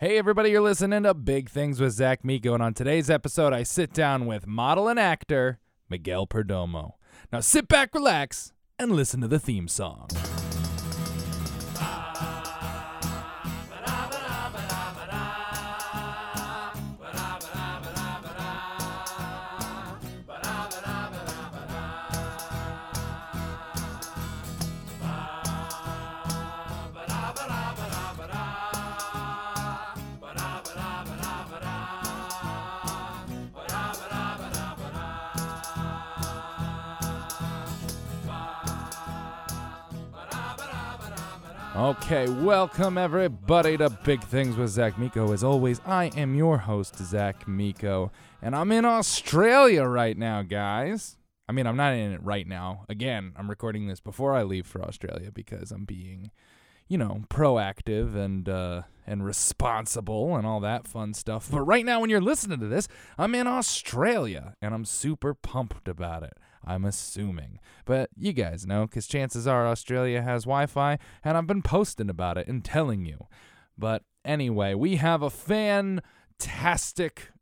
Hey, everybody, you're listening to Big Things with Zach Miko. And on today's episode, I sit down with model and actor Miguel Perdomo. Now sit back, relax, and listen to the theme song. Okay, welcome everybody to Big Things with Zach Miko. As always, I am your host, Zach Miko, and I'm in Australia right now, guys. I mean, I'm not in it right now. Again, I'm recording this before I leave for Australia because I'm being, you know, proactive and uh, and responsible and all that fun stuff. But right now, when you're listening to this, I'm in Australia, and I'm super pumped about it. I'm assuming. But you guys know, because chances are Australia has Wi Fi, and I've been posting about it and telling you. But anyway, we have a fantastic,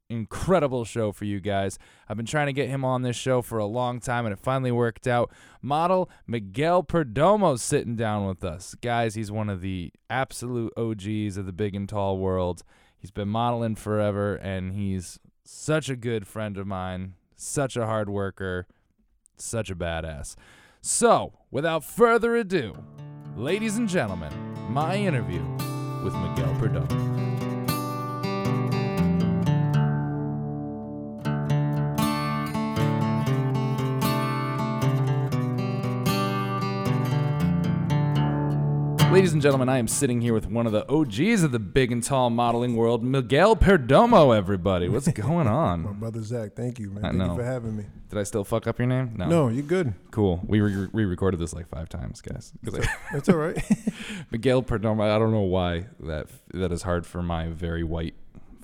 incredible show for you guys. I've been trying to get him on this show for a long time, and it finally worked out. Model Miguel Perdomo sitting down with us. Guys, he's one of the absolute OGs of the big and tall world. He's been modeling forever, and he's such a good friend of mine, such a hard worker such a badass. So, without further ado, ladies and gentlemen, my interview with Miguel Perdomo. Ladies and gentlemen, I am sitting here with one of the OGs of the big and tall modeling world, Miguel Perdomo, everybody. What's going on? My brother Zach, thank you, man. I thank know. you for having me. Did I still fuck up your name? No, No, you're good. Cool. We re- re-recorded this like five times, guys. I- That's all right. Miguel Perdomo. I don't know why that that is hard for my very white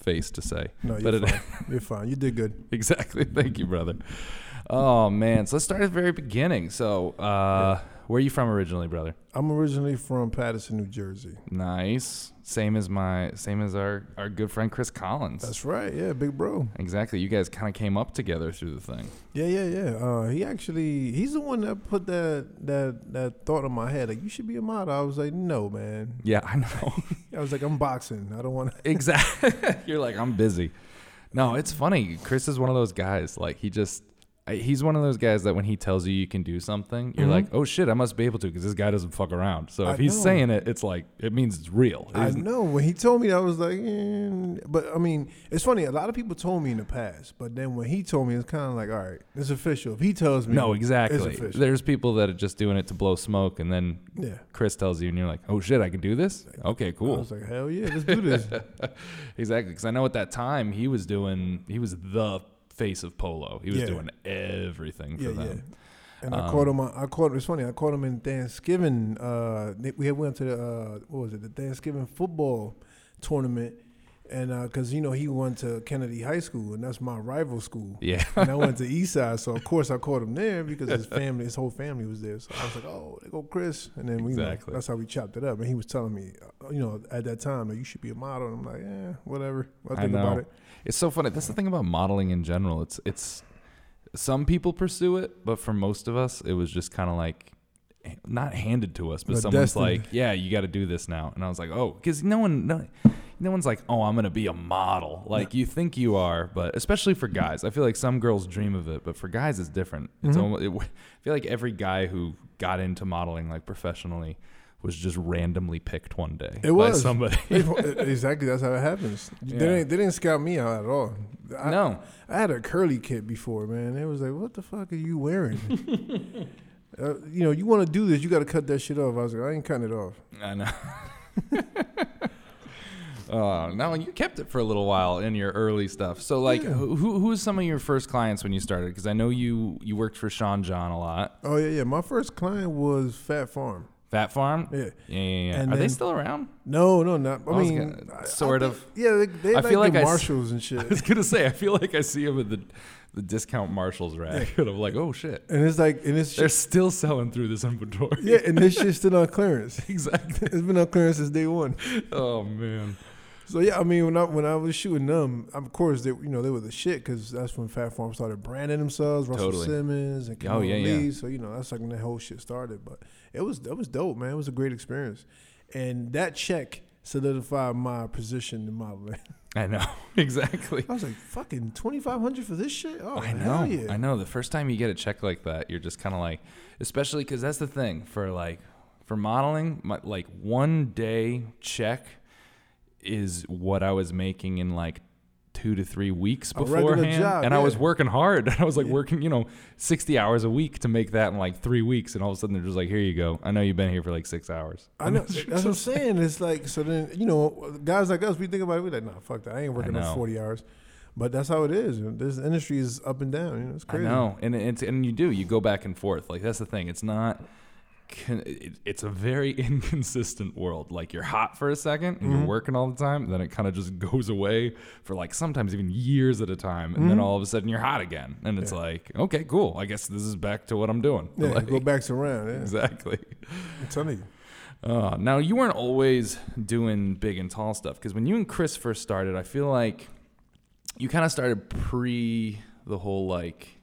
face to say. No, you're it, fine. You're fine. You did good. exactly. Thank you, brother. Oh man. So let's start at the very beginning. So, uh, where are you from originally, brother? I'm originally from Paterson, New Jersey. Nice. Same as my same as our our good friend Chris Collins. That's right. Yeah, big bro. exactly. You guys kind of came up together through the thing. Yeah, yeah, yeah. Uh, he actually, he's the one that put that that that thought in my head. Like, you should be a model. I was like, no, man. Yeah, I know. I was like, I'm boxing. I don't want to. Exactly. You're like, I'm busy. No, it's funny. Chris is one of those guys. Like he just, I- he's one of those guys that when he tells you you can do something, you're Mhm. like, oh shit, I must be able to because this guy doesn't fuck around. So I if he's know. saying it, it's like it means it's real. It I know when he told me, I was like, eh. but I mean, it's funny. A lot of people told me in the past, but then when he told me, it's kind of like, all right, it's official. If he tells me, no, exactly. There's people that are just doing it to blow smoke, and then yeah. Chris tells you, and you're like, oh shit, I can do this. Okay, cool. I was like, hell yeah, let's do this. exactly, because I know at that time he was doing, he was the face of polo. He was Yeah. doing everything for yeah, yeah. them. And I Um, caught him. on- I caught. It's funny. I caught him in Thanksgiving. Uh, we had went to the uh, what was it? The Thanksgiving football tournament, and because you know he went to Kennedy High School, and that's my rival school. Yeah. And I went to Eastside, so of course I caught him there because his family, his whole family was there. So I was like, "Oh, there go Chris," and then we, you know, Exactly. that's how we chopped it up. And he was telling me, uh, you know, at that time, that you should be a model. And I'm like, "Yeah, whatever. I think about know. it." It's so funny. That's the thing about modeling in general. It's it's some people pursue it, but for most of us, it was just kind of like not handed to us, but But someone's destiny. like, "Yeah, you got to do this now." And I was like, "Oh," because no one, no, no one's like, "Oh, I'm gonna be a model." Like you think you are, but especially for guys, I feel like some girls dream of it, but for guys, it's different. It's Mhm. almost. It, I feel like every guy who got into modeling like professionally was just randomly picked one day It by was. somebody. exactly. That's how it happens. Yeah. They, didn't, they didn't scout me out at all. I, no, I had a curly kit before, man. It was like, what the fuck are you wearing? uh, you know, you want to do this, you got to cut that shit off. I was like, I ain't cutting it off. I know. Uh, now you kept it for a little while in your early stuff. So, like, Yeah. who who who's some of your first clients when you started? Because I know you you worked for Sean John a lot. Oh yeah, yeah. My first client was Phat Farm. Phat Farm. Yeah. Yeah, yeah, yeah. Are they still around? No, no, not. I, I mean, gonna- I- I sort think- of. Yeah, they, they I like feel like the I s- Marshalls and shit. I was gonna say I feel like I see them at the the discount Marshalls rack, and I'm like, oh shit, And it's like, and it's they're still selling through this inventory. yeah, and this shit's still on clearance. exactly. It's been on clearance since day one. Oh man. So yeah, I mean, when I when I was shooting them, of course they you know they were the shit because that's when Phat Farm started branding themselves, Russell Totally. Simmons and Oh, Kevin yeah, yeah. Lee. So you know that's like when that whole shit started. But it was that was dope, man. It was a great experience, and that check solidified my position in modeling. I know exactly. I was like, fucking twenty five hundred for this shit. Oh, I hell know. yeah. I know. The first time you get a check like that, you're just kind of like, especially because that's the thing for like, for modeling, my, like one day check is what I was making in like two to three weeks beforehand. job, and I was working hard. I was like Yeah. working, you know, 60 hours a week to make that in like three weeks. And all of a sudden they're just like, here you go. I know you've been here for like six hours. I know. That's what I'm saying. It's like so. Then you know, guys like us, we think about it. We're like, nah, fuck that. I ain't working on forty hours. But that's how it is. This industry is up and down. You know, it's crazy. I know, and it's and you do you go back and forth. Like that's the thing. It's not. It's a very inconsistent world. Like you're hot for a second and Mm-hmm. you're working all the time, then it kind of just goes away for like sometimes even years at a time, and then Mm-hmm. all of a sudden you're hot again, and it's like, okay, cool. I guess this is back to what I'm doing. Yeah, Like, go back to around. Yeah. exactly. I'm telling you. Uh, now you weren't always doing big and tall stuff because when you and Chris first started, I feel like you kind of started pre the whole like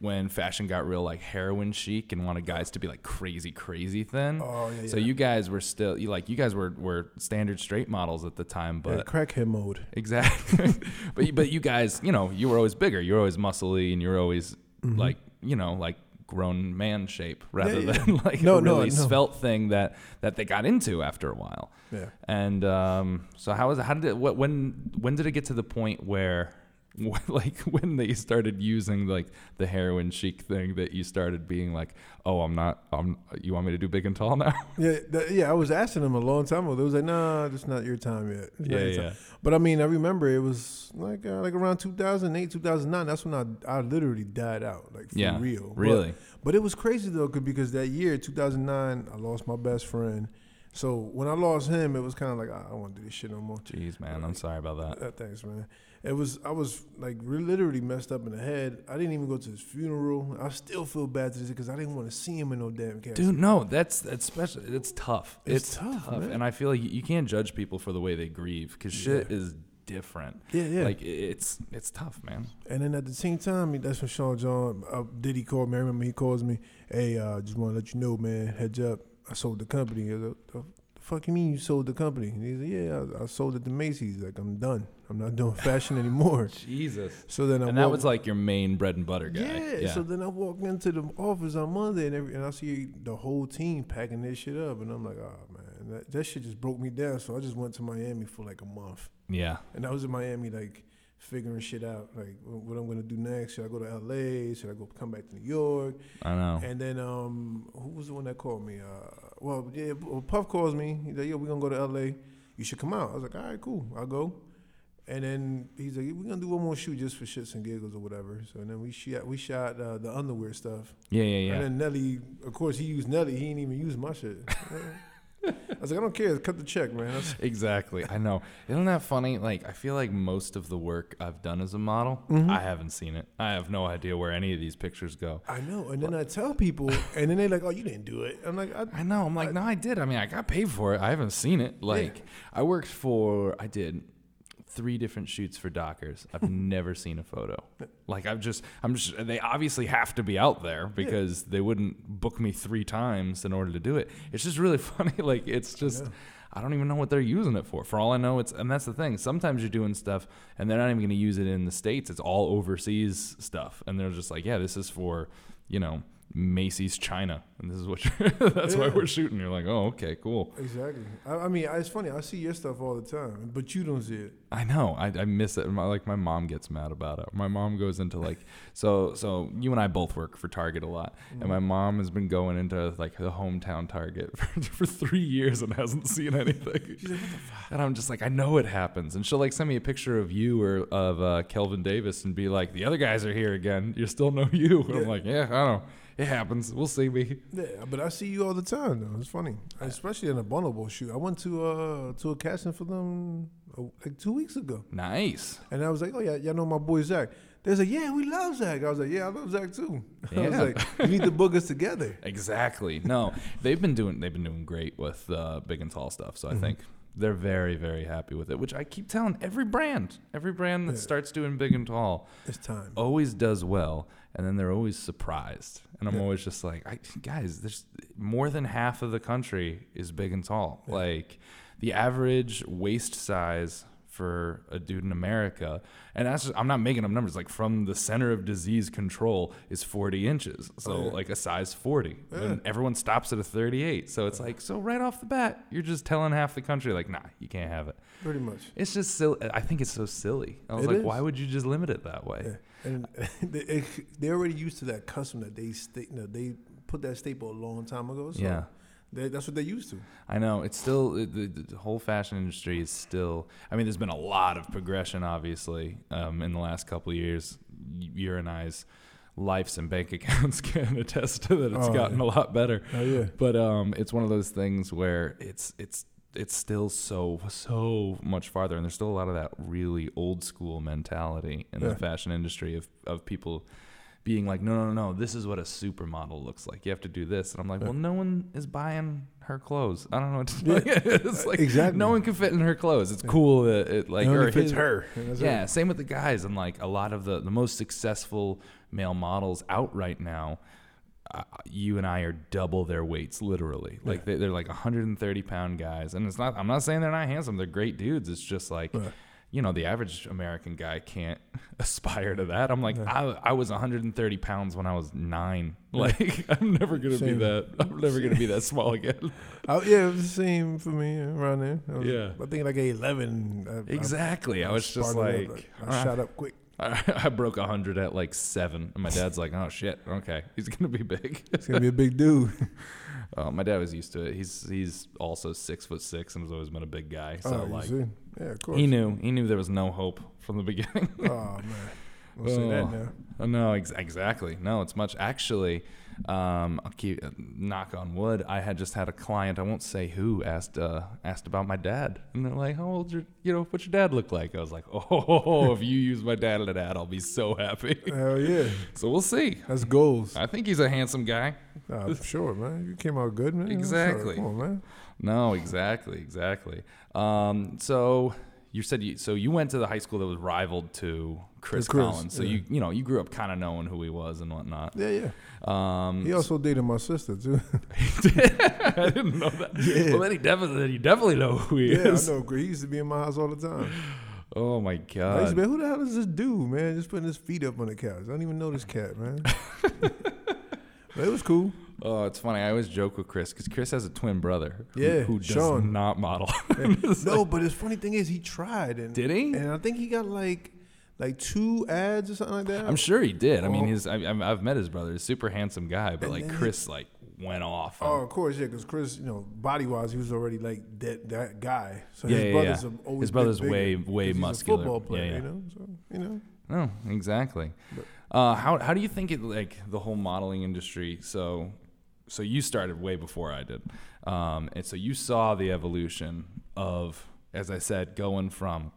when fashion got real like heroin chic and wanted guys to be like crazy crazy thin. Oh yeah. So yeah. you guys were still you like you guys were were standard straight models at the time, Yeah, crackhead mode. exactly. but you- but you guys, you know, you were always bigger. You were always muscly, and you were always like you know like grown man shape rather Mm-hmm. yeah. than like No, a no, really no. svelte thing that that they got into after a while. Yeah. And um, so how was it? How did it? What, when when did it get to the point where, like, when they started using like the heroin chic thing that you started being like, oh, I'm not. I'm. You want me to do big and tall now? Yeah, th- yeah. I was asking them a long time ago. They was like, "Nah, it's not your time yet." It's not Yeah, time." yeah. But I mean, I remember it was like uh, like around 2008, 2009. That's when I I literally died out, like for Yeah, real. But- really. But, it was crazy though, because that year, 2009, I lost my best friend. So when I lost him, it was kind of like "Ah, I don't want to do this shit no more. Jeez, man, I'm sorry about that. Uh, thanks, man. It was I was like literally messed up in the head. I didn't even go to his funeral. I still feel bad to this because I didn't want to see him in no damn casket. Dude, no, that's that's special. It's tough. It's tough, man. and I feel like you, can't judge people for the way they grieve because shit is different. Yeah, yeah. Like it's it's tough, man. And then at the same time, that's when Sean John uh, Diddy called me. I remember he calls me, "Hey, uh, just want to let you know, man. Heads up, I sold the company." The, the fuck you mean you sold the company? And he's like, "Yeah, I, I sold it to Macy's. Like I'm done. I'm not doing fashion anymore." Jesus. So then I And that walk- was like your main bread and butter guy. yeah, Yeah. So then I walk into the office on Monday and every, and I see the whole team packing their shit up, and I'm like, "Oh man, that, that shit just broke me down." So I just went to Miami for like a month. yeah. And I was in Miami, like figuring shit out, like wh- what I'm gonna do next. Should I go to LA? Should I go come back to New York? I know. And then um, who was the one that called me? Uh, well, yeah, Puff calls me. He's like, "Yo, we're gonna go to LA. You should come out." I was like, "All right, cool, I'll go." And then he's like, "We're gonna do one more shoot just for shits and giggles or whatever." So then we shot we shot uh, the underwear stuff. Yeah, yeah, yeah. And then Nelly, of course, he used Nelly. He didn't even use my shit. I was like, "I don't care. Cut the check, man." That's, Exactly. I know. Isn't that funny? Like, I feel like most of the work I've done as a model, Mm-hmm. I haven't seen it. I have no idea where any of these pictures go. I know. And then I tell people, and then they're like, "Oh, you didn't do it." I'm like, I, I know. I'm like, no, I did. I mean, I got paid for it. I haven't seen it. Like, I worked for, I did three different shoots for Dockers. I've never seen a photo. Like, I've just, I'm just, they obviously have to be out there because they wouldn't book me three times in order to do it. It's just really funny. Like, it's just, I don't even know what they're using it for. For all I know, it's, and that's the thing. Sometimes you're doing stuff and they're not even going to use it in the States. It's all overseas stuff. And they're just like, yeah, this is for, you know, Macy's China, and this is what you're, that's why we're shooting. You're like, oh, okay, cool. Exactly. I, I mean, it's funny. I see your stuff all the time, but you don't see it. I know. I, I miss it. My, like my mom gets mad about it. My mom goes into like so so. You and I both work for Target a lot, and my mom has been going into like the hometown Target for, for three years and hasn't seen anything. And I'm just like, I know it happens. And she'll like send me a picture of you or of uh, Kelvin Davis and be like, the other guys are here again. You still know you. And I'm like, yeah, I don't know. It happens. We'll see me. Yeah, but I see you all the time though. It's funny, especially in a Bonobo shoot. I went to uh to a casting for them uh, like two weeks ago, Nice. and I was like, "Oh yeah, y'all know my boy Zach." They was like, "Yeah, we love Zach." I was like, "Yeah, I love Zach too." I was Yeah. like, "You need to book us together." Exactly. No, they've been doing they've been doing great with uh, big and tall stuff. So I think They're very, very happy with it, which I keep telling every brand, every brand that starts doing big and tall It's time. always does well, and then they're always surprised. And I'm Yeah. always just like, I, guys, there's more than half of the country is big and tall. Yeah. Like the average waist size for a dude in America, and that's just, I'm not making up numbers. Like from the center of disease control is 40 inches, so Oh, yeah. like a size 40, Yeah. and everyone stops at a 38. So it's like, so right off the bat, you're just telling half the country like, nah, you can't have it. Pretty much. It's just silly. I think it's so silly. I was It like, is. why would you just limit it that way? Yeah. And they're already used to that custom that they sta- you know, they put that staple a long time ago. So Yeah. They, that's what they're used to. I know it's still the, the, whole fashion industry is still. I mean, there's been a lot of progression, obviously, um, in the last couple of years. Your and I's lives and bank accounts can attest to that. It's Oh, gotten yeah. a lot better, Oh yeah. but um, it's one of those things where it's it's it's still so so much farther, and there's still a lot of that really old school mentality in Yeah. the fashion industry of of people being like, no, no, no, this is what a supermodel looks like. You have to do this, and I'm like, well, no one is buying her clothes. I don't know what to Yeah. it's like Exactly. no one can fit in her clothes. It's cool that it like only or fits his- her. Yeah, same with the guys, and like a lot of the the most successful male models out right now. Uh, you and I are double their weights, literally. Like Yeah. they, they're like 130 pound guys, and it's not. I'm not saying they're not handsome. They're great dudes. It's just like Right. You know, the average American guy can't aspire to that. I'm like, Yeah. I, I was 130 pounds when I was nine. Like, I'm never gonna be that. I'm never gonna be that small again. Oh, yeah, it was the same for me around there. I was, Yeah. I think like 11. I- I- Exactly. I was just like, I shot up quick. I, I broke 100 at like seven, and my dad's like, oh shit, okay, he's gonna be big. It's gonna be a big dude. Uh, my dad was used to it. He's he's also six foot six and has always been a big guy. So oh, like. Yeah, of course. he knew he knew there was no hope from the beginning. Oh man, don't say that Oh. now. Oh, no, ex- exactly. No, it's much. Actually, um, I'll keep uh, knock on wood. I had just had a client. I won't say who asked uh, asked about my dad, and they're like, "How old your you know what's your dad look like?" I was like, "Oh, if you use my dad as an ad, I'll be so happy." Hell yeah, so we'll see. that's goals. I think he's a handsome guy. Uh, sure, man. You came out good, man. That's all right. Exactly. Come on, man. No, exactly, exactly. Um, so you said you so you went to the high school that was rivaled to Chris, Chris, Collins. So yeah. you you know you grew up kind of knowing who he was and whatnot. Yeah, yeah. Um, He also dated my sister too. I didn't know that. Yeah. Well, then he definitely, then you definitely know who he yeah, I is. know. He used to be in my house all the time. Oh my I used to god. be, who the hell is this dude, man? Just putting his feet up on the couch. I don't even know this cat, man. but it was cool. Oh, it's funny. I always joke with Chris because Chris has a twin brother. Who, Yeah, who does Sean. not model. no, but his funny thing is he tried and Did he? and I think he got like like two ads or something like that. I'm sure he did. I mean, Oh. his I, I've I've met his brother. He's a super handsome guy, but And like Chris like went off. Oh, of course, yeah, because Chris, you know, body wise, he was already like that that guy. So Yeah, his yeah, brothers yeah. always His brother's way- way he's muscular. A football Yeah, player, yeah. you know. So you know, No, exactly. But- Uh, how how do you think it like the whole modeling industry? So so you started way before I did, um, and so you saw the evolution of, as I said, going from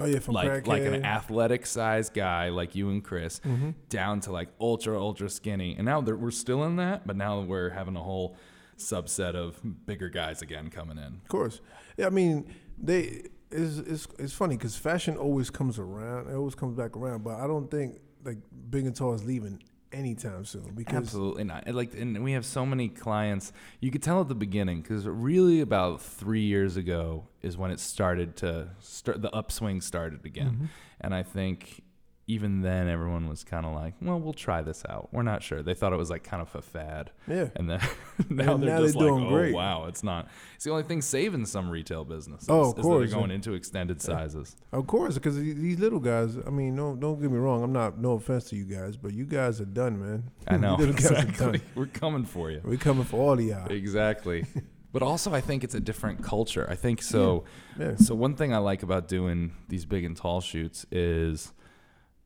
oh yeah, from like like an athletic sized guy like you and Chris Mm-hmm. down to like ultra ultra skinny, and now that we're still in that, but now we're having a whole subset of bigger guys again coming in. Of course. Yeah, I mean, they it's it's, it's funny because fashion always comes around. It always comes back around, but I don't think like big and tall is leaving anytime soon because Absolutely not. And, Like, and we have so many clients. You could tell at the beginning because really about three years ago is when it started to start. The upswing started again, Mm-hmm. and I think even then everyone was kind of like, "Well, we'll try this out." We're not sure. They thought it was like kind of a fad, yeah, and then now And they're now just they're like, doing "Oh great." wow, it's not." It's the only thing saving some retail businesses. Oh, of is that course. they're going into extended sizes. of course, because these little guys. I mean, no, don't get me wrong. I'm not. No offense to you guys, but you guys are done, man. I know you little guys are exactly. We're coming for you. We're coming for all of y'all. Exactly. but also, I think it's a different culture. I think so. Yeah. So one thing I like about doing these big and tall shoots is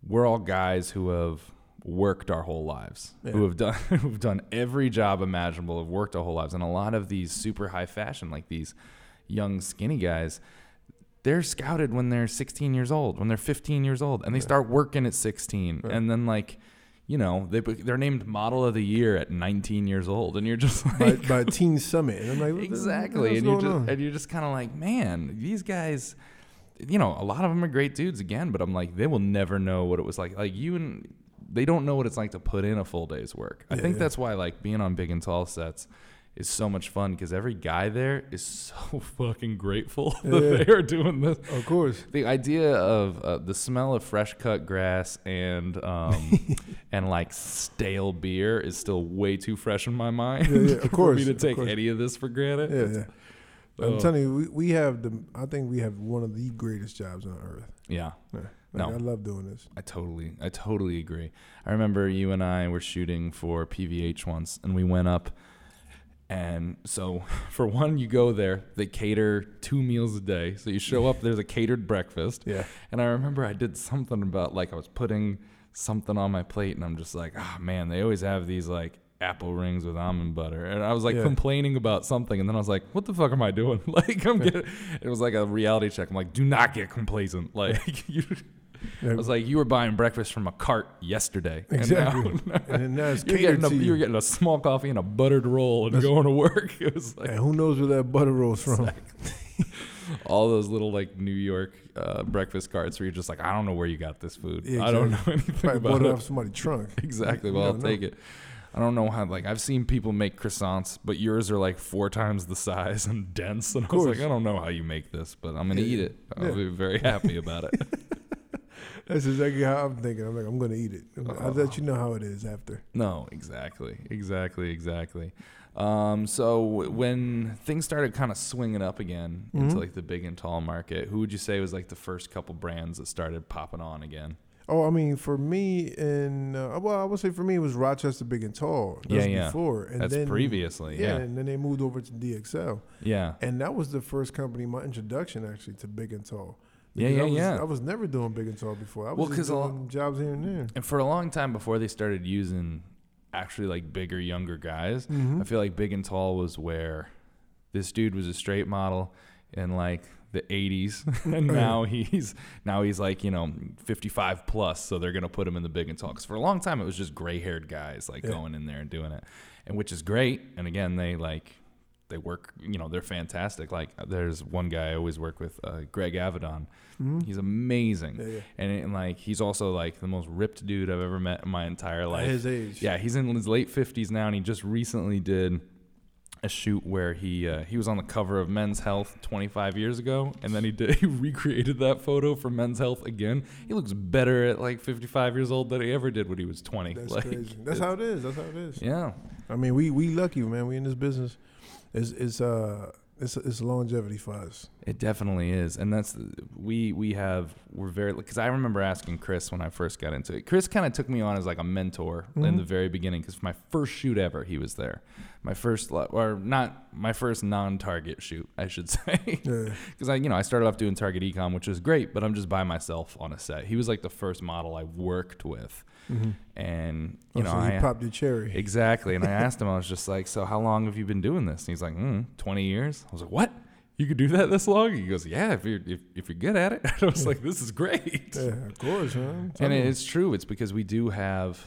we're all guys who have worked our whole lives, who have done who've done every job imaginable, have worked our whole lives, and a lot of these super high fashion, like these young skinny guys. They're scouted when they're 16 years old, when they're 15 years old, and they Yeah. start working at 16. Right. And then, like, you know, they they're named model of the year at 19 years old, and you're just like, by Teen Summit, and I'm like, exactly, and you're just on? and you're just kind of like, man, these guys, you know, a lot of them are great dudes again, but I'm like, they will never know what it was like. Like you and they don't know what it's like to put in a full day's work. I Yeah, think yeah. that's why like being on big and tall sets is so much fun because every guy there is so fucking grateful that they are doing this. Of course. The idea of uh, the smell of fresh cut grass and um, and like stale beer is still way too fresh in my mind Yeah, yeah, of for course, me to take any of this for granted. Yeah, yeah. I'm Oh. telling you, we, we have the. I think we have one of the greatest jobs on earth. yeah. Yeah. No. I love doing this. I totally, I totally agree. I remember you and I were shooting for PVH once, and we went up, and so for one, you go there, they cater two meals a day. So you show up, there's a catered breakfast, Yeah. and I remember I did something about like I was putting something on my plate, and I'm just like, ah, man, they always have these like apple rings with almond butter, and I was like Yeah. complaining about something, and then I was like, what the fuck am I doing? Like I'm getting, it was like a reality check. I'm like, do not get complacent. Like you. I was like, you were buying breakfast from a cart yesterday. Exactly. And now, And now it's you're, getting a, you. you're getting a small coffee and a buttered roll and That's- going to work. It was like who knows where that butter rolls from? all those little like New York uh, breakfast carts where you're just like, I don't know where you got this food. Yeah, I don't know exactly. anything Probably about it off somebody's trunk. Exactly. Well, I'll never take it. I don't know how. Like I've seen people make croissants, but yours are like four times the size and dense. And I was like. I don't know how you make this, but I'm gonna Yeah. eat it. I'll Yeah. be very happy about it. That's exactly how I'm thinking. I'm like, I'm going to eat it. I'll let you know how it is after. No, exactly, exactly, exactly. Um, so w- when things started kind of swinging up again into Mhm. like the big and tall market, who would you say was like the first couple brands that started popping on again? Oh, I mean, for me, and uh, well, I would say for me, it was Rochester Big and Tall. That's Yeah, yeah. Before, and That's then, previously, Yeah, yeah. and then they moved over to DXL, Yeah, and that was the first company, my introduction actually to Big and Tall. Yeah, Because yeah, I was, yeah. I was never doing Big and Tall before. I was Well, just 'cause a lot- doing jobs here and there. and for a long time before they started using actually like bigger, younger guys, Mhm. I feel like big and tall was where this dude was a straight model and like the 80s and now he's now he's like you know 55 plus so they're gonna put him in the big and tall. Because for a long time it was just gray-haired guys like Yeah. going in there and doing it. And which is great. And again they like they work you know they're fantastic. Like there's one guy i always work with uh, greg avedon. Mhm. he's amazing. Yeah, yeah. and, and like he's also like the most ripped dude i've ever met in my entire At life. his age. yeah, he's in his late fifties now, and he just recently did a shoot where he uh, he was on the cover of Men's Health 25 years ago, and then he did he recreated that photo for Men's Health again. He looks better at like 55 years old than he ever did when he was 20. That's like, crazy. That's how it is. That's how it is. Yeah, I mean, we we lucky, man. We in this business. It's it's uh it's it's longevity for us. it definitely is, and that's we we have we're very because I remember asking Chris when I first got into it. Chris kind of took me on as like a mentor in Mhm. the very beginning because for my first shoot ever, he was there. My first li- or not my first non-target shoot, I should say. Yeah. because I, you know, I started off doing target ecom, which was great, but I'm just by myself on a set. He was like the first model I worked with, Mm-hmm. and you know, so he I, popped your cherry. exactly. And I asked him, I was just like, "So how long have you been doing this?" And he's like, mm, "20 years." I was like, "What? You could do that this long?" He goes, "Yeah, if you're if, if you're good at it." And I was like, "This is great." Yeah, of course, man. And Tell it- me. it's true. It's because we do have.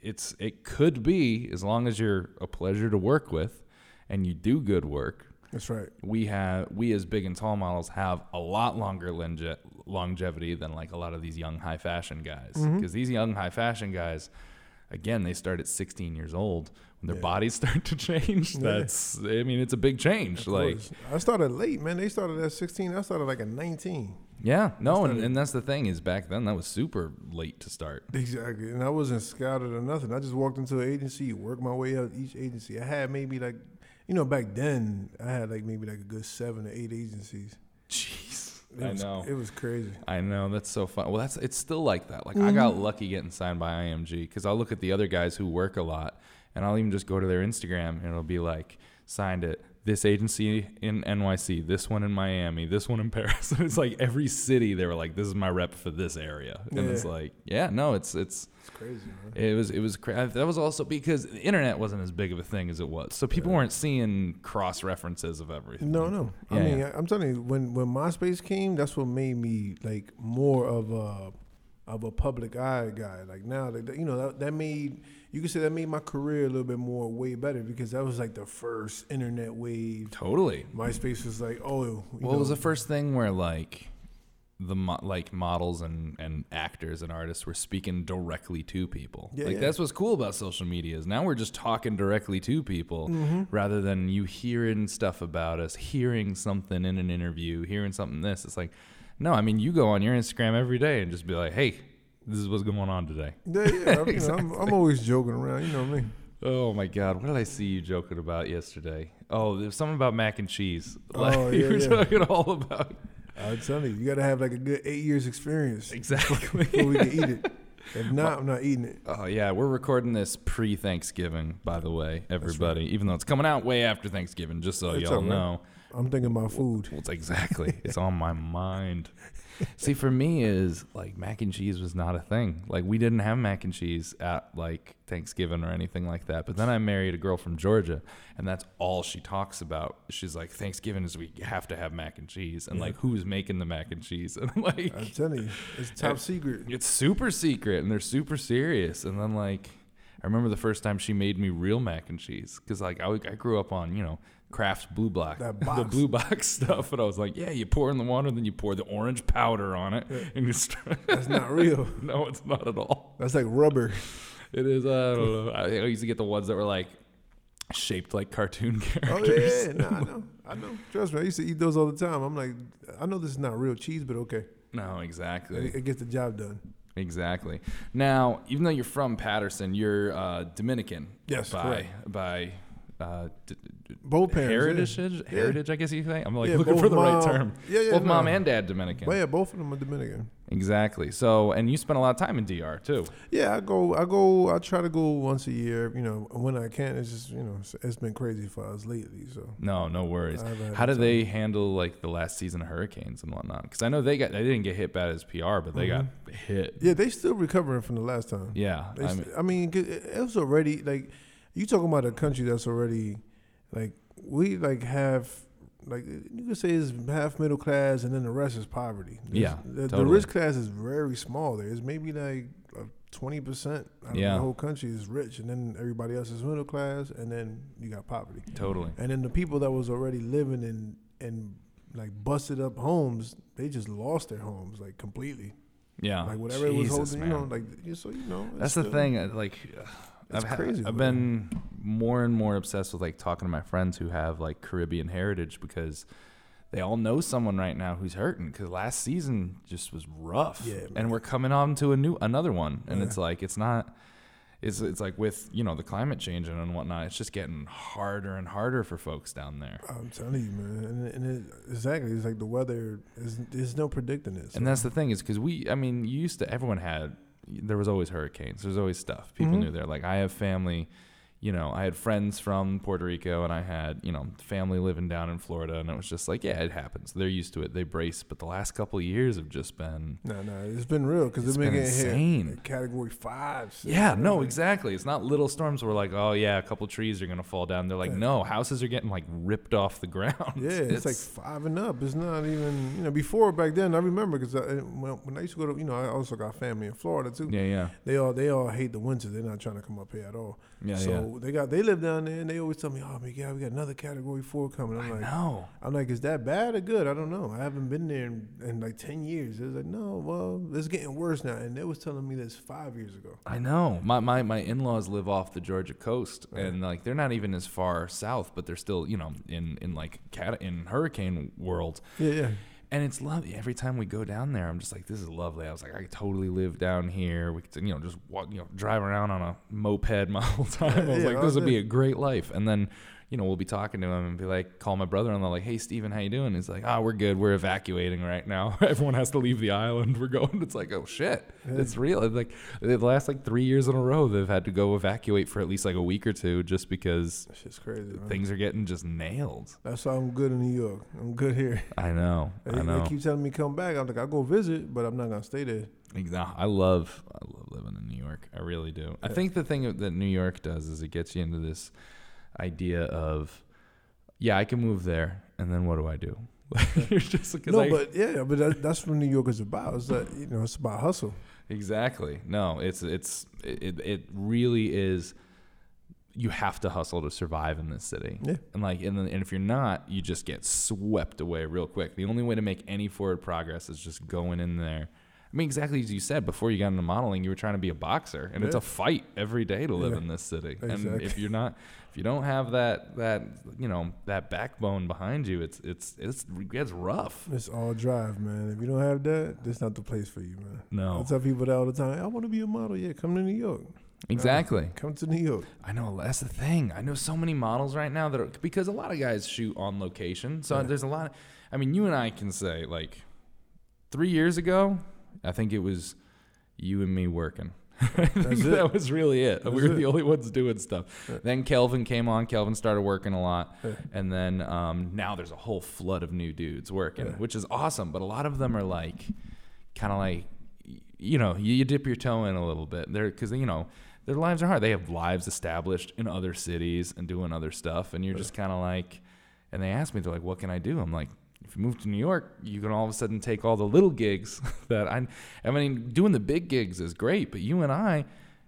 It's it could be as long as you're a pleasure to work with, and you do good work that's right. we have we as big and tall models have a lot longer longe- longevity than like a lot of these young high fashion guys mm-hmm. because these young high fashion guys again they start at 16 years old when their Yeah. bodies start to change Yeah. that's i mean it's a big change Of like course. I started late, man. They started at 16. I started like at 19. Yeah no and, and that's the thing is back then that was super late to start Exactly. And I wasn't scouted or nothing. I just walked into an agency, worked my way up each agency. I had maybe like, you know, back then I had like maybe like a good seven or eight agencies. jeez It i was, know It was crazy. I know that's so fun. Well, that's it's still like that. Like I Mm-hmm. got lucky getting signed by IMG because I'll look at the other guys who work a lot, and I'll even just go to their Instagram and it'll be like signed at this agency in NYC, this one in Miami, this one in Paris. It's like every city they were like, this is my rep for this area, and it's Yeah. like, yeah, no, it's it's It's crazy, it was it was cra- that was also because the internet wasn't as big of a thing as it was, so people weren't seeing cross references of everything. No, no. I mean. I'm telling you, when when MySpace came, that's what made me like more of a of a public eye guy. Like now, like you know, that, that made you could say that made my career a little bit more way better because that was like the first internet wave. Totally. MySpace was like, oh, you Well, it was the first thing where like the mo- like models and and actors and artists were speaking directly to people. Yeah, like yeah. that's what's cool about social media is now we're just talking directly to people Mm-hmm. rather than you hearing stuff about us, hearing something in an interview, hearing something this. It's like no, I mean you go on your Instagram every day and just be like, "Hey, this is what's going on today." Yeah, yeah. I'm, I'm, I'm always joking around. You know me. Oh my God! What did I see you joking about yesterday? Oh, there's something about mac and cheese. Oh, like, Oh, you yeah, were yeah. talking all about I'm telling you, you got to have like a good eight years experience exactly. before we can eat it. If not, I'm not eating it. Oh yeah, we're recording this pre-Thanksgiving, by the way, everybody. Even though it's coming out way after Thanksgiving, just so It's y'all all right. know. I'm thinking about food. Well, it's exactly. it's on my mind. See, for me, is like mac and cheese was not a thing. Like we didn't have mac and cheese at like Thanksgiving or anything like that. But then I married a girl from Georgia, and that's all she talks about. She's like, Thanksgiving is we have to have mac and cheese, and like who's making the mac and cheese, and I'm like I'm telling you, it's top secret. it's super secret and they're super serious. And then like, I remember the first time she made me real mac and cheese because like I, I grew up on you know Kraft's Blue Box, That the blue box stuff, and I was like, yeah, you pour in the water, then you pour the orange powder on it, and you start. That's not real. no, it's not at all. That's like rubber. It is. I don't know. I, used to get the ones that were like shaped like cartoon Oh characters. yeah, yeah. I know. I know. Trust me, I used to eat those all the time. I'm like, I know this is not real cheese, but okay, No, exactly. it, it gets the job done. Exactly. Now, even though you're from Paterson, you're uh, Dominican. Yes, by correct. by uh, d- Both parents. heritage. Yeah. Heritage, I guess you think. I'm like Yeah, looking for the right term. Yeah, yeah. Both mom and dad Dominican. But yeah, both of them are Dominican. Exactly. So, and you spent a lot of time in DR too. Yeah, I go. I go. I try to go once a year. You know, when I can. It's just you know, it's, it's been crazy for us lately. So No, no worries. I haven't had How do they handle like the last season of hurricanes and whatnot? Because I know they got they didn't get hit bad as PR, but they got mm-hmm. hit. yeah, they still recovering from the last time. Yeah. I st- mean, I mean, it was already like you talking about a country that's already like we like have like you could say it's half middle class and then the rest is poverty. There's- Yeah, the, the rich class is very small. There, it's maybe like twenty percent out Yeah. of the whole country is rich, and then everybody else is middle class, and then you got poverty. totally. And then the people that was already living in in like busted up homes, they just lost their homes like completely. Yeah. Like whatever it was Jesus, holding, you know, like so you know. That's the still- thing. uh, Like, It's I've, ha- crazy, I've been more and more obsessed with like talking to my friends who have like Caribbean heritage because they all know someone right now who's hurting because last season just was rough. Yeah, man. and we're coming on to a new another one, and Yeah. it's like it's not. It's, it's like with you know the climate changing and whatnot, it's just getting harder and harder for folks down there. I'm telling you, man, and, and it, exactly, it's like the weather is there's no predicting it. And that's the thing is because we, I mean, you used to, everyone had, there was always hurricanes. There's always stuff. People Mhm. knew there. Like I have family, you know, I had friends from Puerto Rico and I had, you know, family living down in Florida. And it was just like, yeah, it happens. They're used to it. They brace. But the last couple of years have just been, no, no, it's been real because It's they've been, been insane. hit category five. six, yeah, no, like- exactly. It's not little storms where like, oh yeah, a couple trees are going to fall down. They're like, Yeah. no, houses are getting like ripped off the ground. Yeah, it's, like five and up. It's not even you know before back then. I remember because uh, when, when I used to go to you know I also got family in Florida too. yeah, yeah, They all they all hate the winter. They're not trying to come up here at all. Yeah, so yeah. they got they live down there and they always tell me, oh my god, we got another category four coming. I'm I like, know. I'm like, is that bad or good? I don't know. I haven't been there in, in like ten years. It was like, no, well, it's getting worse now. And they was telling me this five years ago. I know. My my my in-laws live off the Georgia coast, Right. and like they're not even as far south, but they're still you know in in like cat in hurricane world, Yeah, yeah. And it's lovely. Every time we go down there, I'm just like, this is lovely. I was like, I could totally live down here. We could you know just walk, you know drive around on a moped my whole time. I was Yeah, like, this would be a great life. And then. You know, we'll be talking to him and be like, call my brother-in-law, like, "Hey, Steven, how you doing?" He's like, "Ah, we're good. We're evacuating right now. Everyone has to leave the island. We're going." It's like, "Oh shit, Yeah. it's real." It's like the last like three years in a row, they've had to go evacuate for at least like a week or two, just because crazy. Things are getting just nailed. That's why I'm good in New York. I'm good here. I know, They, I know. they keep telling me come back. I'm like, I'll go visit, but I'm not gonna stay there. Exa- I love, I love living in New York. I really do. I think the thing that New York does is it gets you into this idea of, yeah, I can move there, and then what do I do? You're just No, I, but yeah, but that, that's what New York is about. It's that you know, it's about hustle. Exactly. No, it's it's it it really is. You have to hustle to survive in this city. Yeah. And like, and, then, and if you're not, you just get swept away real quick. The only way to make any forward progress is just going in there. I mean, exactly as you said before you got into modeling, you were trying to be a boxer, and it's a fight every day to live Yeah. in this city. And if you're not, if you don't have that that you know that backbone behind you, it's it's it's it's rough. It's all drive, man. If you don't have that, that's not the place for you, man. No, I tell people that all the time. I want to be a model. Yeah, come to New York. Uh, exactly. Come to New York. I know that's the thing. I know so many models right now that are because a lot of guys shoot on location. So Yeah. there's a lot. Of, I mean, you and I can say like three years ago, I think it was you and me working. I think that was really it. That's we were it. the only ones doing stuff. Yeah. Then Kelvin came on. Kelvin started working a lot, Yeah. and then um, now there's a whole flood of new dudes working, Yeah. which is awesome. But a lot of them are like, kind of like, you know, you, you dip your toe in a little bit. They're because you know their lives are hard. They have lives established in other cities and doing other stuff, and you're just kind of like. And they asked me, they're like, "What can I do?" I'm like, "If you move to New York, you can all of a sudden take all the little gigs that I. I mean, doing the big gigs is great, but you and I,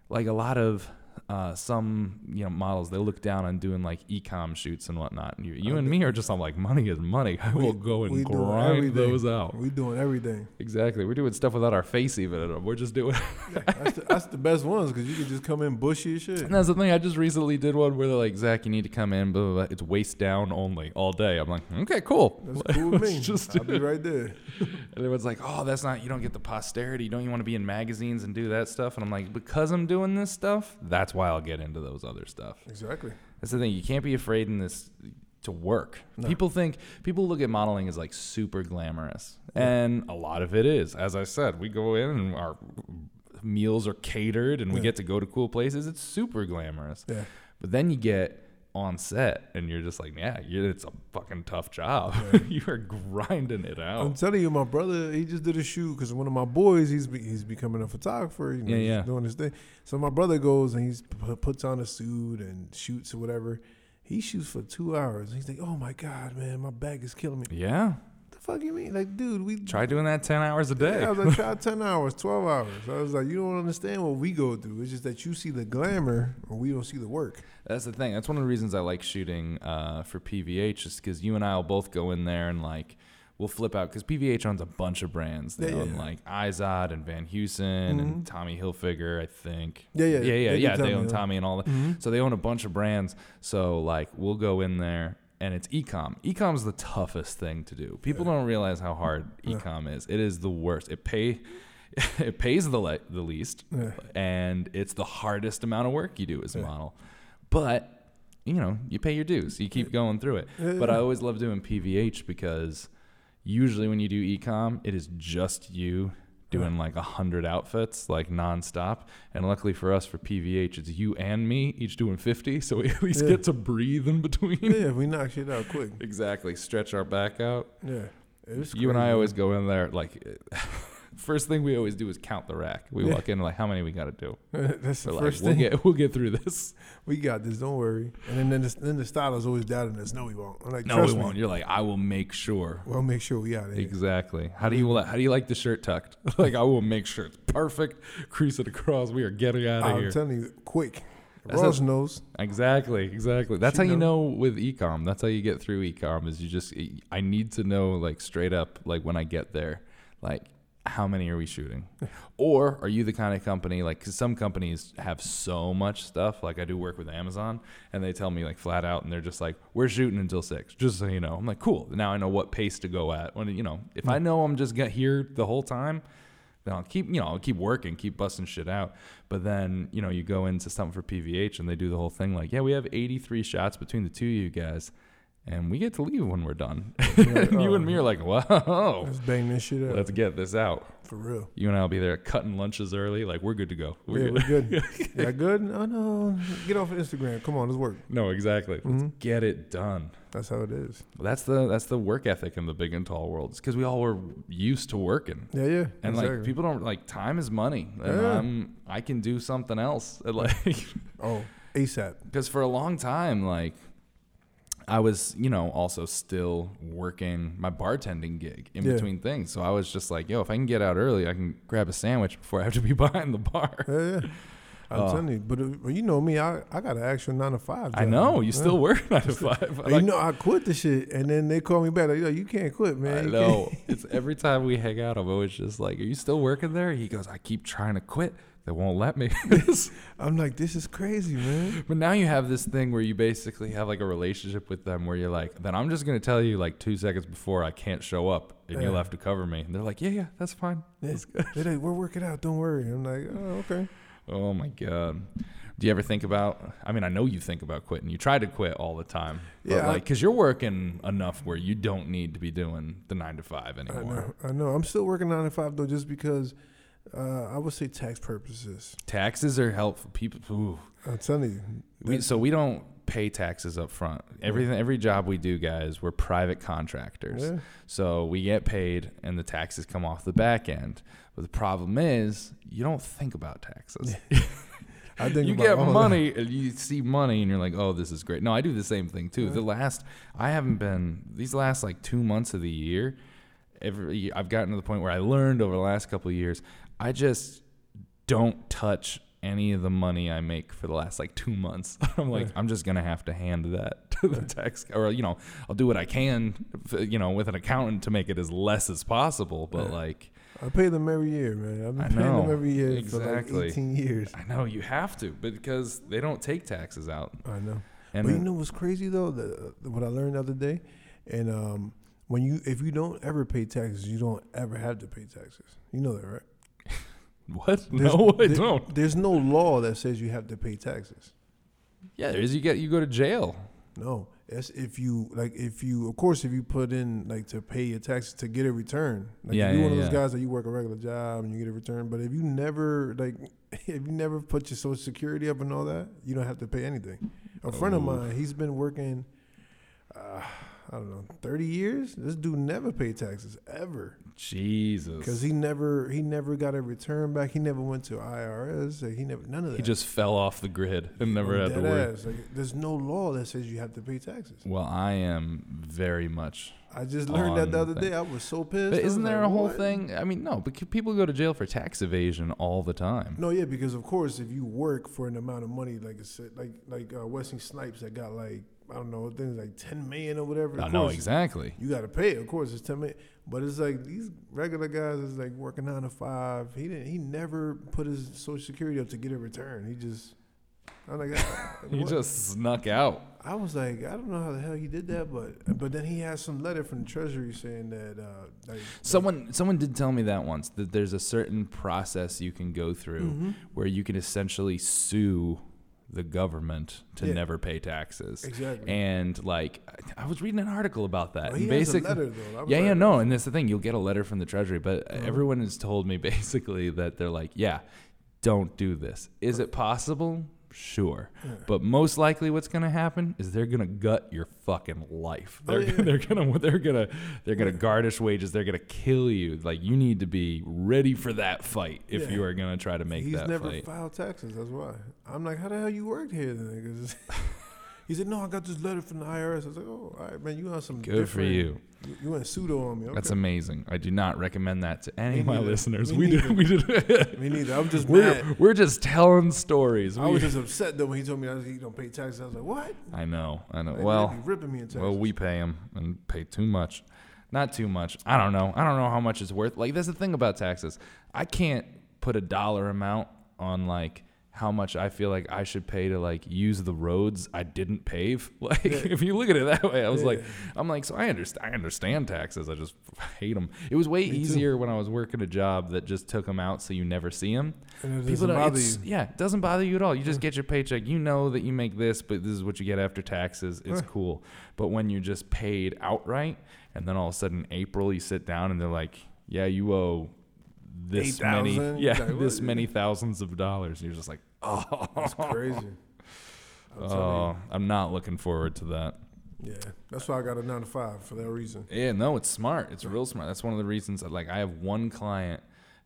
like a lot of uh, some you know models, they look down on doing like ecom shoots and whatnot. And you, you and me are just on like money is money. I will go and grind those out. We doing everything. Exactly. We're doing stuff without our face even. in 'em. We're just doing. That's the, that's the best ones because you can just come in bushy as shit. And that's the thing. I just recently did one where they're like, Zach, you need to come in. Blah, blah, blah. It's waist down only all day. I'm like, okay, cool. That's cool with me. just I'll be right there. And everyone's like, oh, that's not, you don't get the posterity. Don't you want to be in magazines and do that stuff? And I'm like, because I'm doing this stuff, that's why I'll get into those other stuff. Exactly. That's the thing. You can't be afraid in this to work. No. People think, people look at modeling as like super glamorous. Yeah. And a lot of it is. As I said, we go in and our meals are catered and we get to go to cool places. It's super glamorous. Yeah. But then you get on set and you're just like, yeah, you it's a fucking tough job. Yeah. you are grinding it out. I'm telling you, my brother, he just did a shoot because one of my boys, he's be, he's becoming a photographer. You know, Yeah, he's yeah. Doing his thing. So my brother goes and he p- puts on a suit and shoots or whatever. He shoots for two hours. He's like, "Oh my god, man, my back is killing me." Yeah. The fuck you mean? Like, dude, we Try doing that 10 hours a day. Yeah, I was like, try ten hours, twelve hours. I was like, you don't understand what we go through. It's just that you see the glamour and we don't see the work. That's the thing. That's one of the reasons I like shooting uh, for PVH, is because you and I will both go in there and like we'll flip out because PVH owns a bunch of brands. They Yeah, yeah, own yeah. like Izod and Van Heusen Mhm. and Tommy Hilfiger, I think. Yeah, yeah, yeah, yeah, they do yeah. They own. Tommy and all that. Mhm. So they own a bunch of brands. So like we'll go in there and it's ecom. Ecom is the toughest thing to do. People Yeah. don't realize how hard Yeah. ecom is. It is the worst. It pay it pays the le- the least Yeah. and it's the hardest amount of work you do as a model. But you know, you pay your dues. You keep going through it. Yeah, But I always love doing PVH because usually when you do ecom, it is just you doing like a hundred outfits like nonstop. And luckily for us for PVH, it's you and me each doing fifty, so we at least Yeah. get to breathe in between. yeah, we knock shit out quick. Exactly. Stretch our back out. Yeah, it was you and I always go in there like first thing we always do is count the rack. We walk in like how many we got to do. That's the We're like, first we'll thing. get we'll get through this. we got this. Don't worry. And then then the, then the always doubting us. No, we won't. I'm like, No, trust we me. won't. You're like, I will make sure. We'll make sure we out of here. Exactly. How do you li- how do you like the shirt tucked? like I will make sure it's perfect. Crease it across. We are getting out of here. I'm here. telling you, quick. That's Ross knows. exactly. Exactly. That's how you know. know with ecom. That's how you get through ecom. Is you just I need to know like straight up like when I get there, like how many are we shooting, or are you the kind of company like because some companies have so much stuff. Like I do work with Amazon, and they tell me like flat out, and they're just like, "We're shooting until six, just so you know." I'm like, "Cool." Now I know what pace to go at. When you know, if I know I'm just get here the whole time, then I'll keep you know I'll keep working, keep busting shit out. But then you know you go into something for PVH and they do the whole thing like, yeah, we have 83 shots between the two of you guys, and we get to leave when we're done. and you and me are like, whoa, Let's bang this shit out. let's get this out. for real. You and I'll be there cutting lunches early, like we're good to go. We're yeah, good. we're good. yeah, good. No, no. Get off of Instagram. Come on, let's work. no, exactly. Let's Mhm. get it done. That's how it is. That's the that's the work ethic in the big and tall world. It's because we all were used to working. Yeah, yeah. And exactly. like people don't like time is money, and Yeah. I'm I can do something else. Like oh, ASAP. because for a long time, like I was, you know, also still working my bartending gig in Yeah. between things. So I was just like, yo, if I can get out early, I can grab a sandwich before I have to be behind the bar. Yeah, yeah. I'm Oh. telling you, but, uh, you know me, I, I got an actual nine to five. I know you Yeah. still work nine to five. Like, you know, I quit the shit, and then they call me back. Like, Yo, you can't quit, man. I You know. it's every time we hang out, I'm always just like, "Are you still working there?" He goes, "I keep trying to quit. They won't let me." I'm like, this is crazy, man. but now you have this thing where you basically have like a relationship with them, where you're like, "Then I'm just gonna tell you like two seconds before I can't show up, and you'll have to cover me." And they're like, "Yeah, yeah, that's fine." Yeah. That's good. They're like, we're working out. Don't worry. I'm like, oh, okay. Oh my god. Do you ever think about? I mean, I know you think about quitting. You try to quit all the time. But Yeah, I- like, cause you're working enough where you don't need to be doing the nine to five anymore. I know. I know. I'm still working nine to five though, just because uh, I would say tax purposes. Taxes are helpful. People. Ooh. I'm telling you. We, so we don't pay taxes up front. Everything, every job we do, guys, we're private contractors. Yeah. So we get paid, and the taxes come off the back end. But the problem is, you don't think about taxes. I think you get that. money, and you see money, and you're like, "Oh, this is great." No, I do the same thing too. Yeah. The last, I haven't been these last like two months of the year. Every I've gotten to the point where I learned over the last couple of years, I just don't touch any of the money I make for the last like two months. I'm like. I'm just gonna have to hand that to the tax, or you know, I'll do what I can, you know, with an accountant to make it as less as possible. But Yeah. like, I pay them every year, man. I've been I paying them every year Exactly. for like 18 years. I know you have to, because they don't take taxes out, I know. and but you know what's crazy though? The, what I learned the other day, and um, when you if you don't ever pay taxes, you don't ever have to pay taxes. You know that, right? what? There's- no, I there- don't. There's no law that says you have to pay taxes. Yeah, there's you get you go to jail. No, that's if you like if you of course if you put in like to pay your taxes to get a return. Like Yeah, if you're yeah, one of those yeah. guys that you work a regular job and you get a return, but if you never like if you never put your social security up and all that, you don't have to pay anything. A friend of Oh. mine, he's been working uh, I don't know, 30 years. This dude never paid taxes ever Jesus. cuz he never he never got a return back. He never went to IRS. Like, he never none of that. he just fell off the grid and never had to worry. Like, there's no law that says you have to pay taxes. Well, I am very much. I just learned that the other thing. day. I was so pissed. But isn't there like, a whole "What?" thing? I mean, no, but people go to jail for tax evasion all the time. No, yeah, because of course, if you work for an amount of money, like I said, like like uh, Wesley Snipes that got like I don't know, things like ten million or whatever. I know exactly. You got to pay. it. Of course, it's ten million. But it's like these regular guys is like working nine to five. He didn't. He never put his social security up to get a return. He just. I'm like, He what? just snuck out. I was like, I don't know how the hell he did that, but but then he had some letter from the Treasury saying that uh, like, Someone someone did tell me that once that there's a certain process you can go through Mhm. where you can essentially sue the government to Yeah. never pay taxes. exactly. And like I was reading an article about that. Well, he and has a basically letter though. Yeah, yeah, no, and that's the thing. You'll get a letter from the Treasury, but Uh-huh. everyone has told me basically that they're like, yeah, don't do this. Is it possible? Sure. Yeah. But most likely what's going to happen is they're going to gut your fucking life. Oh, They're yeah. they're going to they're going to they're going to garnish wages. They're going to kill you. Like you need to be ready for that fight if Yeah. you are going to try to make He's that never fight. filed taxes. That's why. I'm like, how the hell you worked here then? he said, no, I got this letter from the IRS. I was like, oh, all right, man, you on some Good for you. You, you went pseudo on me. Okay. That's amazing. I do not recommend that to any of my listeners. Me we neither. did we did me neither. I'm just we're, mad. we're just telling stories. I We- was just upset though when he told me that he don't pay taxes. I was like, what? I know, I know. Like, well, ripping me in taxes. well, we pay them and pay too much. Not too much. I don't know. I don't know how much it's worth. Like that's the thing about taxes. I can't put a dollar amount on like how much I feel like I should pay to like use the roads I didn't pave. Like Yeah. if you look at it that way, I was Yeah. like, I'm like, so I understand. I understand taxes. I just hate them. It was way Me too. easier when I was working a job that just took them out so you never see them. and it People don't. Yeah, it doesn't bother you at all. You just get your paycheck. You know that you make this, but this is what you get after taxes. It's Huh. cool. But when you're just paid outright, and then all of a sudden April you sit down and they're like, "Yeah, you owe this many, yeah, Like, this many thousands of dollars." You're just like, "Oh, That's crazy. I'm oh, I'm not looking forward to that." Yeah, that's why I got a nine to five for that reason. Yeah, no, it's smart. It's real smart. That's one of the reasons. That, like, I have one client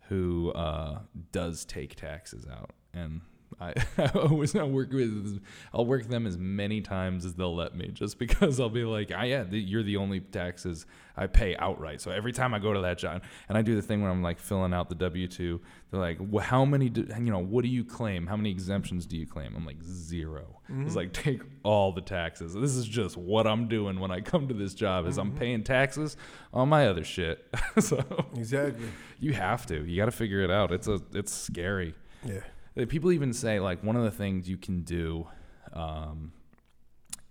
who uh, does take taxes out, and I, I always I work with I'll work them as many times as they'll let me, just because I'll be like, ah, yeah, the, you're the only taxes I pay outright. So every time I go to that job, and I do the thing where I'm like filling out the W two, they're like, well, how many, do, you know, what do you claim? How many exemptions do you claim? I'm like 0 It's like take all the taxes. This is just what I'm doing when I come to this job. Is I'm paying taxes on my other shit. so Exactly. you have to. You got to figure it out. It's a it's scary. Yeah. People even say like one of the things you can do, um,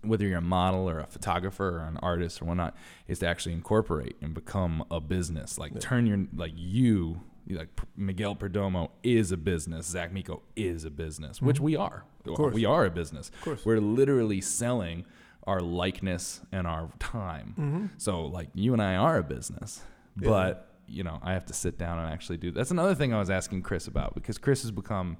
whether you're a model or a photographer or an artist or whatnot, is to actually incorporate and become a business. Like turn your like you like Miguel Perdomo is a business. Zach Miko is a business, which we are. Of course. We are a business. Of course. We're literally selling our likeness and our time. So like you and I are a business, Yeah. but you know I have to sit down and actually do. That's another thing I was asking Chris about because Chris has become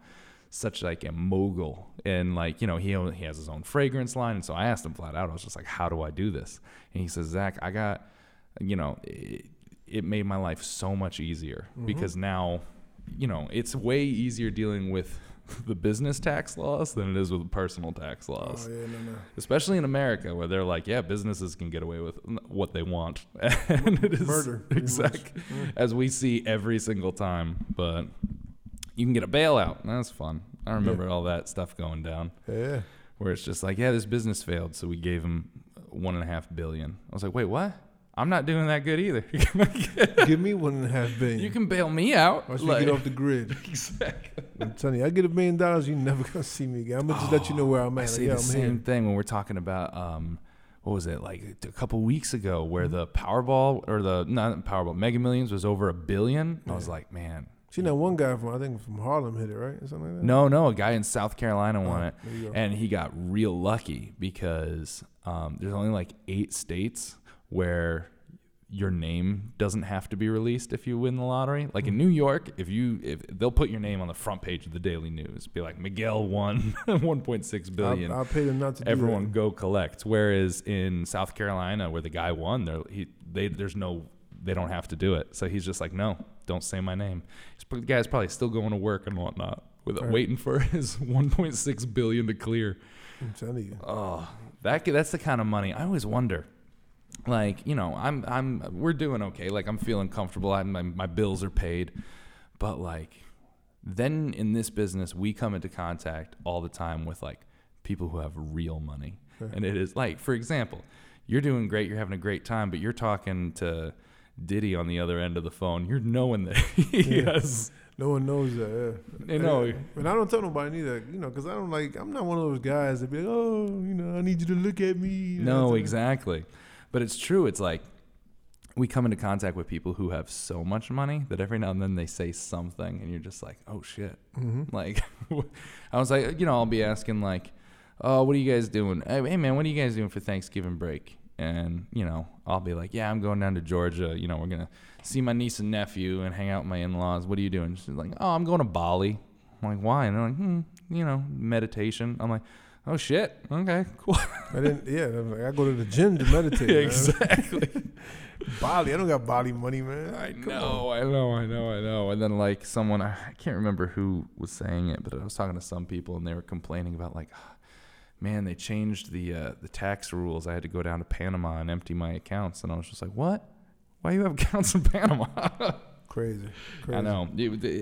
such like a mogul and like you know he he has his own fragrance line and so I asked him flat out I was just like how do I do this and he says Zach I got you know it, it made my life so much easier Mm-hmm. because now you know it's way easier dealing with the business tax laws than it is with personal tax laws Oh yeah, no, no. especially in America, where they're like, yeah, businesses can get away with what they want, and it is Murder, exact as we see every single time. But you can get a bailout. That's fun. I remember all that stuff going down, Yeah. where it's just like, yeah, this business failed, so we gave them one and a half billion. I was like, wait, what? I'm not doing that good either. Give me one and a half billion. you can bail me out. We Like- get off the grid. exactly. I'm telling you, I get a million dollars, you never gonna see me again. I'm gonna just let you know where I'm at. I say Like, yeah, the same here. thing when we're talking about um, what was it like a couple weeks ago, where Mm-hmm. the Powerball or the not Powerball Mega Millions was over a billion. I was like, man, See that one guy from I think from Harlem hit it, right? Or something like that. no, no, a guy in South Carolina won Oh, it, you go. and he got real lucky because um, there's only like eight states where your name doesn't have to be released if you win the lottery. Like in New York, if you if they'll put your name on the front page of the Daily News, be like Miguel won 1.6 billion. I'll, I'll pay them not to do it. everyone go collect. Whereas in South Carolina, where the guy won, there he they there's no they don't have to do it. So he's just like, no, don't say my name. The guy's probably still going to work and whatnot, with Right. waiting for his 1.6 billion to clear. I'm telling you. Oh, that that's the kind of money I always wonder. Like you know, I'm I'm we're doing okay. Like I'm feeling comfortable. I'm, my my bills are paid, but like then in this business we come into contact all the time with like people who have real money, Right. and it is like for example, you're doing great. You're having a great time, but you're talking to Diddy on the other end of the phone. You're knowing that he Yeah. has. No one knows that. Yeah. You know, And I don't tell nobody neither, you know, because I don't like. I'm not one of those guys that be like, oh, you know, I need you to look at me. you know, No, exactly. But it's true. It's like we come into contact with people who have so much money that every now and then they say something, and you're just like, oh shit. Mhm. Like, I was like, you know, I'll be asking like, oh, what are you guys doing? Hey, hey, man, what are you guys doing for Thanksgiving break? And you know, I'll be like, yeah, I'm going down to Georgia. You know, we're gonna see my niece and nephew and hang out with my in-laws. What are you doing? She's like, oh, I'm going to Bali. I'm like, why? And they're like, hmm, you know, meditation. I'm like, oh shit, okay, cool. I didn't. Yeah, like, I go to the gym to meditate. exactly. Bali. I don't got Bali money, man. I Come know, I know, I know, I know. And then like someone, I can't remember who was saying it, but I was talking to some people and they were complaining about like, "Ah, man, they changed the uh, the tax rules. I had to go down to Panama and empty my accounts, and I was just like, what? Why you have accounts in Panama? Crazy. Crazy. I know.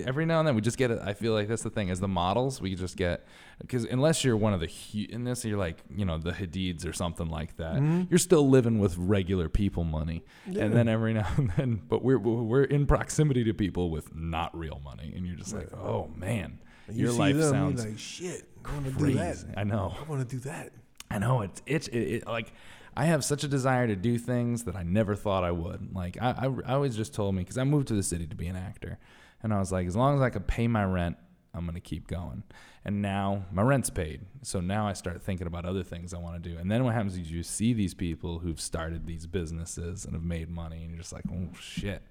Every now and then we just get it. I feel like that's the thing. As the models, we just get because unless you're one of the hu- in this, you're like you know the Hadids or something like that. Mhm. You're still living with regular people money, Yeah. and then every now and then, but we're we're in proximity to people with not real money, and you're just like, oh man, you your life them, sounds like, shit. I want to do that. I know. I want to do that. I know it's it's it, it, like I have such a desire to do things that I never thought I would. Like I I, I always just told me because I moved to the city to be an actor, and I was like, as long as I could pay my rent, I'm gonna keep going. And now my rent's paid, so now I start thinking about other things I want to do. And then what happens is you see these people who've started these businesses and have made money, and you're just like, oh shit,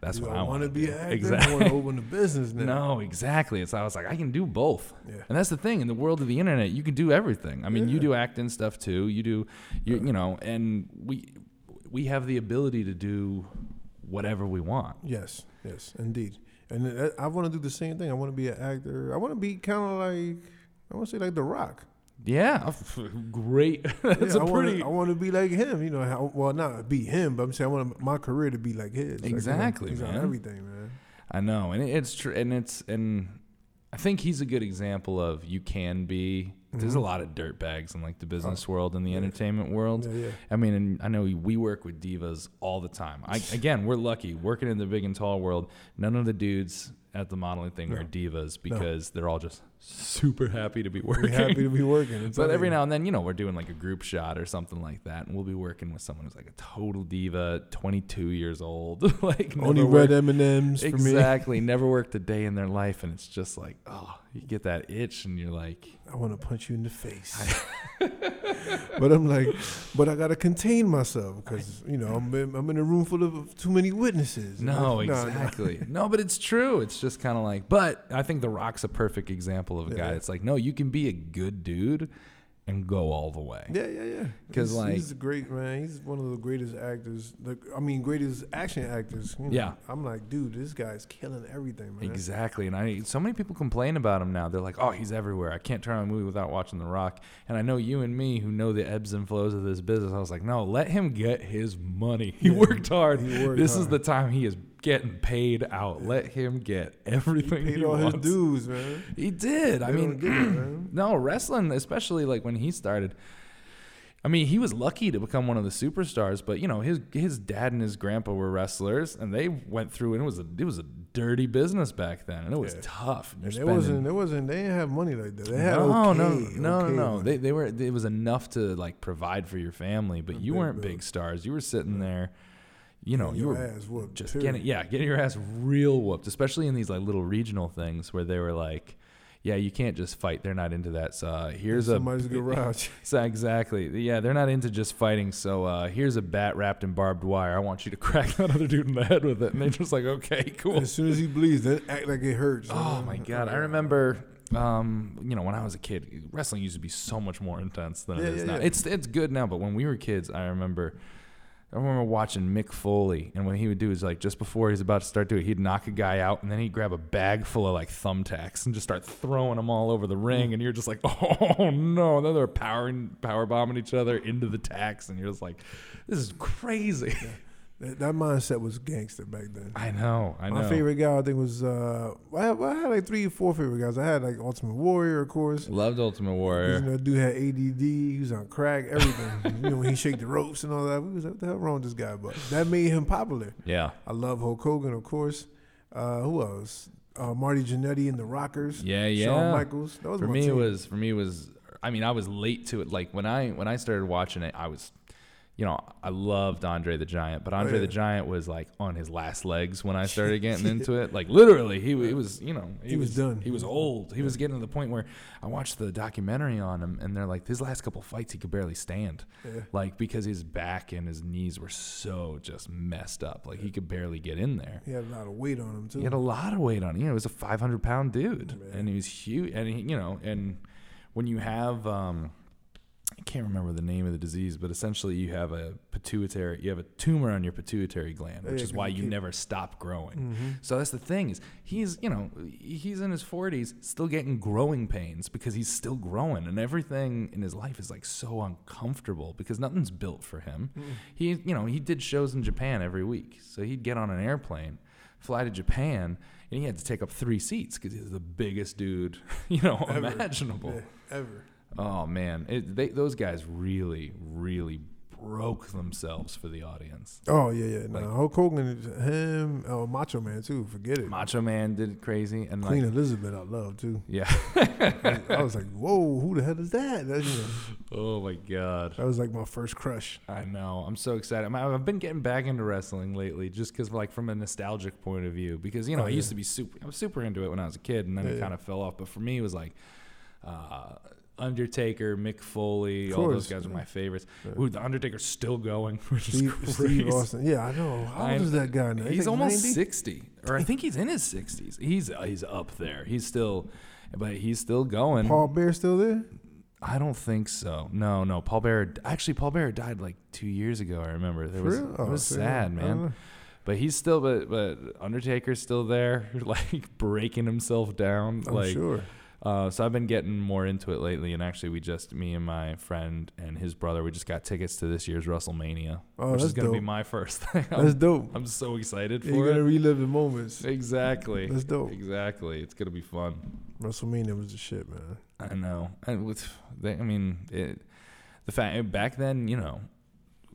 that's what I, want want to be an actor. I Exactly. want to open a business now. No, exactly. So I was like, I can do both. Yeah. And that's the thing in the world of the internet, you can do everything. I mean, you do acting stuff too. You do, you, you know, and we we have the ability to do whatever we want. Yes, yes, indeed. and I want to do the same thing. I want to be an actor. I want to be kind of like I want to say like The Rock. Yeah, great. That's Yeah, a I pretty Wanna, I want to be like him. You know, how, well, not be him, but I'm saying I want my career to be like his. Like, you know, Exactly, man. everything, man. I know, and it's true, and it's and I think he's a good example of you can be. There's a Mhm. lot of dirt bags in like the business Oh, world and the yeah. entertainment world. Yeah, yeah. I mean, and I know we work with divas all the time. I, again, we're lucky working in the big and tall world. None of the dudes at the modeling thing No. are divas because they're all just super happy to be We're working. happy to be working. It's But every now and then, you know, we're doing like a group shot or something like that, and we'll be working with someone who's like a total diva, 22 years old, like only red M and M's for me. exactly, never worked a day in their life, and it's just like, oh, you get that itch, and you're like, I want to punch you in the face. but I'm like, but I gotta contain myself because you know I'm in, I'm in a room full of too many witnesses. no, Nah, nah. exactly, no, but it's true. It's just kind of like, but I think The Rock's a perfect example of a guy. Yeah. It's like, no, you can be a good dude and go all the way. Yeah, yeah, yeah. 'Cause, He's- like- he's a great man. He's one of the greatest actors. Like I mean, greatest action actors. you know. Yeah. I'm like, dude, this guy's killing everything, man. Exactly, and I so many people complain about him now. They're like, "Oh, he's everywhere. I can't turn on a movie without watching The Rock." And I know you and me, who know the ebbs and flows of this business. I was like, "No, let him get his money. He Yeah, worked hard. he worked this is the time he is getting paid out. Let him get everything Paid he all his wants." dues, man. He did. I mean, it, no wrestling, especially like when he started. I mean, he was lucky to become one of the superstars, but you know, his his dad and his grandpa were wrestlers, and they went through, and it was a it was a dirty business back then, and it was Yeah. tough. And it wasn't. It wasn't. They didn't have money like that. They had no, okay, no, no, okay no, no. They they were. It was enough to like provide for your family, but you weren't big stars. You were sitting there, you know, you your were ass whooped, just period. getting yeah, getting your ass real whooped, especially in these like little regional things where they were like, yeah, you can't just fight. They're not into that. So uh, here's a somebody's garage. so exactly. Yeah, they're not into just fighting. So uh, here's a bat wrapped in barbed wire. I want you to crack that other dude in the head with it. And they're just like, okay, cool. as soon as he bleeds, then act like it hurts. Oh my god, I remember. Um, you know, when I was a kid, wrestling used to be so much more intense than Yeah, it is yeah, now. yeah. It's it's good now, but when we were kids, I remember. I remember watching Mick Foley, and what he would do is like just before he's about to start doing it, he'd knock a guy out, and then he'd grab a bag full of like thumbtacks and just start throwing them all over the ring, and you're just like, oh no! And then they're powering, power bombing each other into the tacks, and you're just like, this is crazy. That, that mindset was gangster back then. I know, I know. My favorite guy, I think, was uh, I had, I had like three or four favorite guys. I had like Ultimate Warrior, of course. loved Ultimate You Warrior. know, dude had ADD. He was on crack, everything. you know, when he shake the ropes and all that. We was like, what the hell wrong with this guy? But that made him popular. Yeah, I love Hulk Hogan, of course. Uh, who else? Uh, Marty Jannetty and the Rockers. yeah, yeah. Shawn Michaels. That was for my me it team. was for me it was i mean i was late to it like when i when i started watching it i was you know i loved andre the giant but andre Oh, yeah. the giant was like on his last legs when i started getting into it like literally he, he was you know He was done. he was old he was getting to the point where i watched the documentary on him and they're like his last couple fights he could barely stand Yeah. like because his back and his knees were so just messed up like he could barely get in there He had a lot of weight on him too. he had a lot of weight on him. You know, he was a 500 pound dude, Man. and he was huge. And he, you know, and when you have, um, can't remember the name of the disease, but essentially you have a pituitary, you have a tumor on your pituitary gland, which is why you never stop growing. Mhm. So that's the thing is he's you know he's in his 40s still getting growing pains because he's still growing and everything in his life is like so uncomfortable because nothing's built for him. He you know he did shows in Japan every week, so he'd get on an airplane, fly to Japan, and he had to take up three seats because he's the biggest dude you know Ever. imaginable. Yeah, ever. Oh man, it, they, those guys really really broke themselves for the audience. Oh yeah, yeah. No, Like- Hulk Hogan, him, oh, Macho Man too. Forget it. Macho Man did it crazy and Queen like Elizabeth, I love too. yeah. I was like, whoa, who the hell is that? That, you know, Oh my god. that was like my first crush. I know. I'm so excited. I'm, I've been getting back into wrestling lately, just because, like, from a nostalgic point of view. Because you know, Oh, I used to be super. I was super into it when I was a kid, and then Yeah, it yeah. kind of fell off. But for me, it was like uh, Undertaker, Mick Foley, all those guys are my favorites. Ooh, the Undertaker's still going, which is Steve, crazy. Steve Austin. Yeah, I know. How old is that guy now? He's almost 90? sixty, or I think he's in his sixties. He's uh, he's up there. He's still, but he's still going. Paul Bearer still there? I don't think so. No, no. Paul Bearer Actually, Paul Bearer died like two years ago. I remember. There was real? it was see, sad, man. But he's still, but but Undertaker's still there, like breaking himself down. I'm like, sure. Uh, so I've been getting more into it lately, and actually, we just me and my friend and his brother, we just got tickets to this year's WrestleMania, Oh, which is gonna be my first thing. That's I'm, dope. I'm so excited Yeah, for You're gonna relive the moments. Exactly. That's dope. Exactly. It's gonna be fun. WrestleMania was the shit, man. I know. And with, they, I mean, it, the fact back then, you know,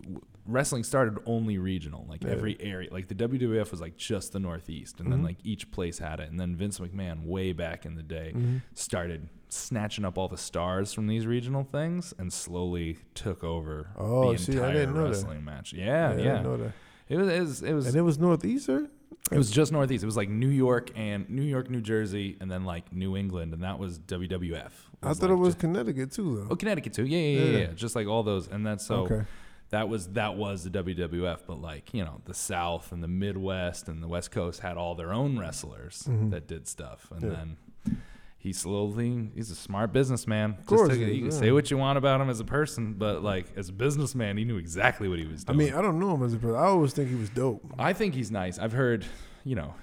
w- wrestling started only regional. Like Yeah. every area, like the WWF was like just the Northeast, and then Mhm. like each place had it. And then Vince McMahon, way back in the day, Mhm. started snatching up all the stars from these regional things and slowly took over Oh, the see, I entire didn't know that. wrestling match. Yeah, I yeah. didn't know that. It was, it was, it was, And it was Northeastern. it was just Northeast. It was like New York and New York, New Jersey, and then like New England, and that was WWF. I thought like it was just- Connecticut too, though. Oh, Connecticut too. Yeah, yeah, yeah, Yeah. yeah. Just like all those, and that's so okay. That was that was the WWF. But like you know, the South and the Midwest and the West Coast had all their own wrestlers Mhm. that did stuff, and Yeah. then he slowly he's a smart businessman. Of course Just to, is, you can yeah. say what you want about him as a person, but like as a businessman, he knew exactly what he was doing. I mean, I don't know him as a person. I always think he was dope. I think he's nice. I've heard, you know,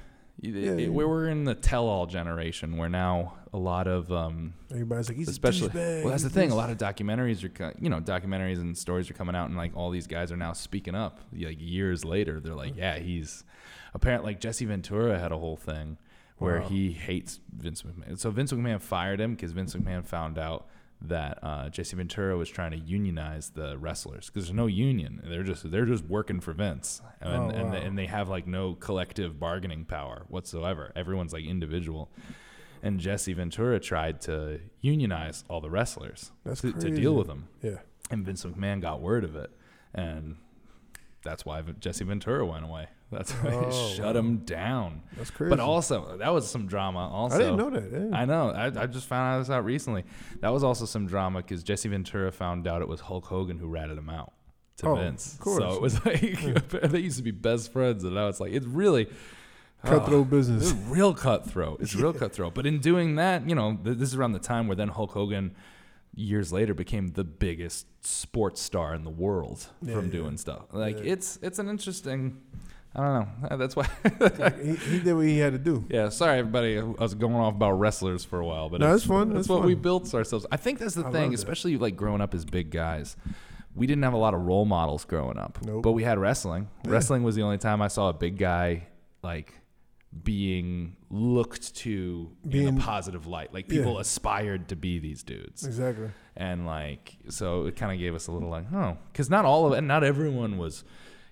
Yeah, it- we're in the tell-all generation where now a lot of um, Everybody's like, he's especially well that's the thing a lot of documentaries are you know documentaries and stories are coming out and like all these guys are now speaking up like years later they're like yeah he's apparently like jesse ventura had a whole thing where Wow. he hates vince mcmahon so vince mcmahon fired him because vince mcmahon found out that uh, Jesse Ventura was trying to unionize the wrestlers because there's no union. They're just they're just working for Vince, and Oh, and, wow. they, and they have like no collective bargaining power whatsoever. Everyone's like individual. And Jesse Ventura tried to unionize all the wrestlers to, to deal with them. Yeah. And Vince McMahon got word of it, and that's why Jesse Ventura went away. That's why Oh, he shut wow. him down. That's crazy. But also, that was some drama. Also, I didn't know that. yeah. I know. I, I just found out this out recently. That was also some drama because Jesse Ventura found out it was Hulk Hogan who ratted him out to Oh, Vince. of course. So it was like they used to be best friends, and now it's like it's really Cutthroat This business. real cutthroat. It's real cutthroat. But in doing that, you know, th- this is around the time where then Hulk Hogan, years later, became the biggest sports star in the world Yeah, from yeah. doing stuff. Like Yeah. it's it's an interesting. I don't know. That's why. he, he did what he had to do. yeah. Sorry, everybody. I was going off about wrestlers for a while, but No, it's, it's fun. That's It's what fun. we built ourselves. I think that's the I thing, love that. especially like growing up as big guys. We didn't have a lot of role models growing up, Nope. but we had wrestling. Yeah. Wrestling was the only time I saw a big guy like being looked to in a positive light. Like Yeah. people aspired to be these dudes, Exactly. and like so it kind of gave us a little like, oh, because not all of it, and not everyone was.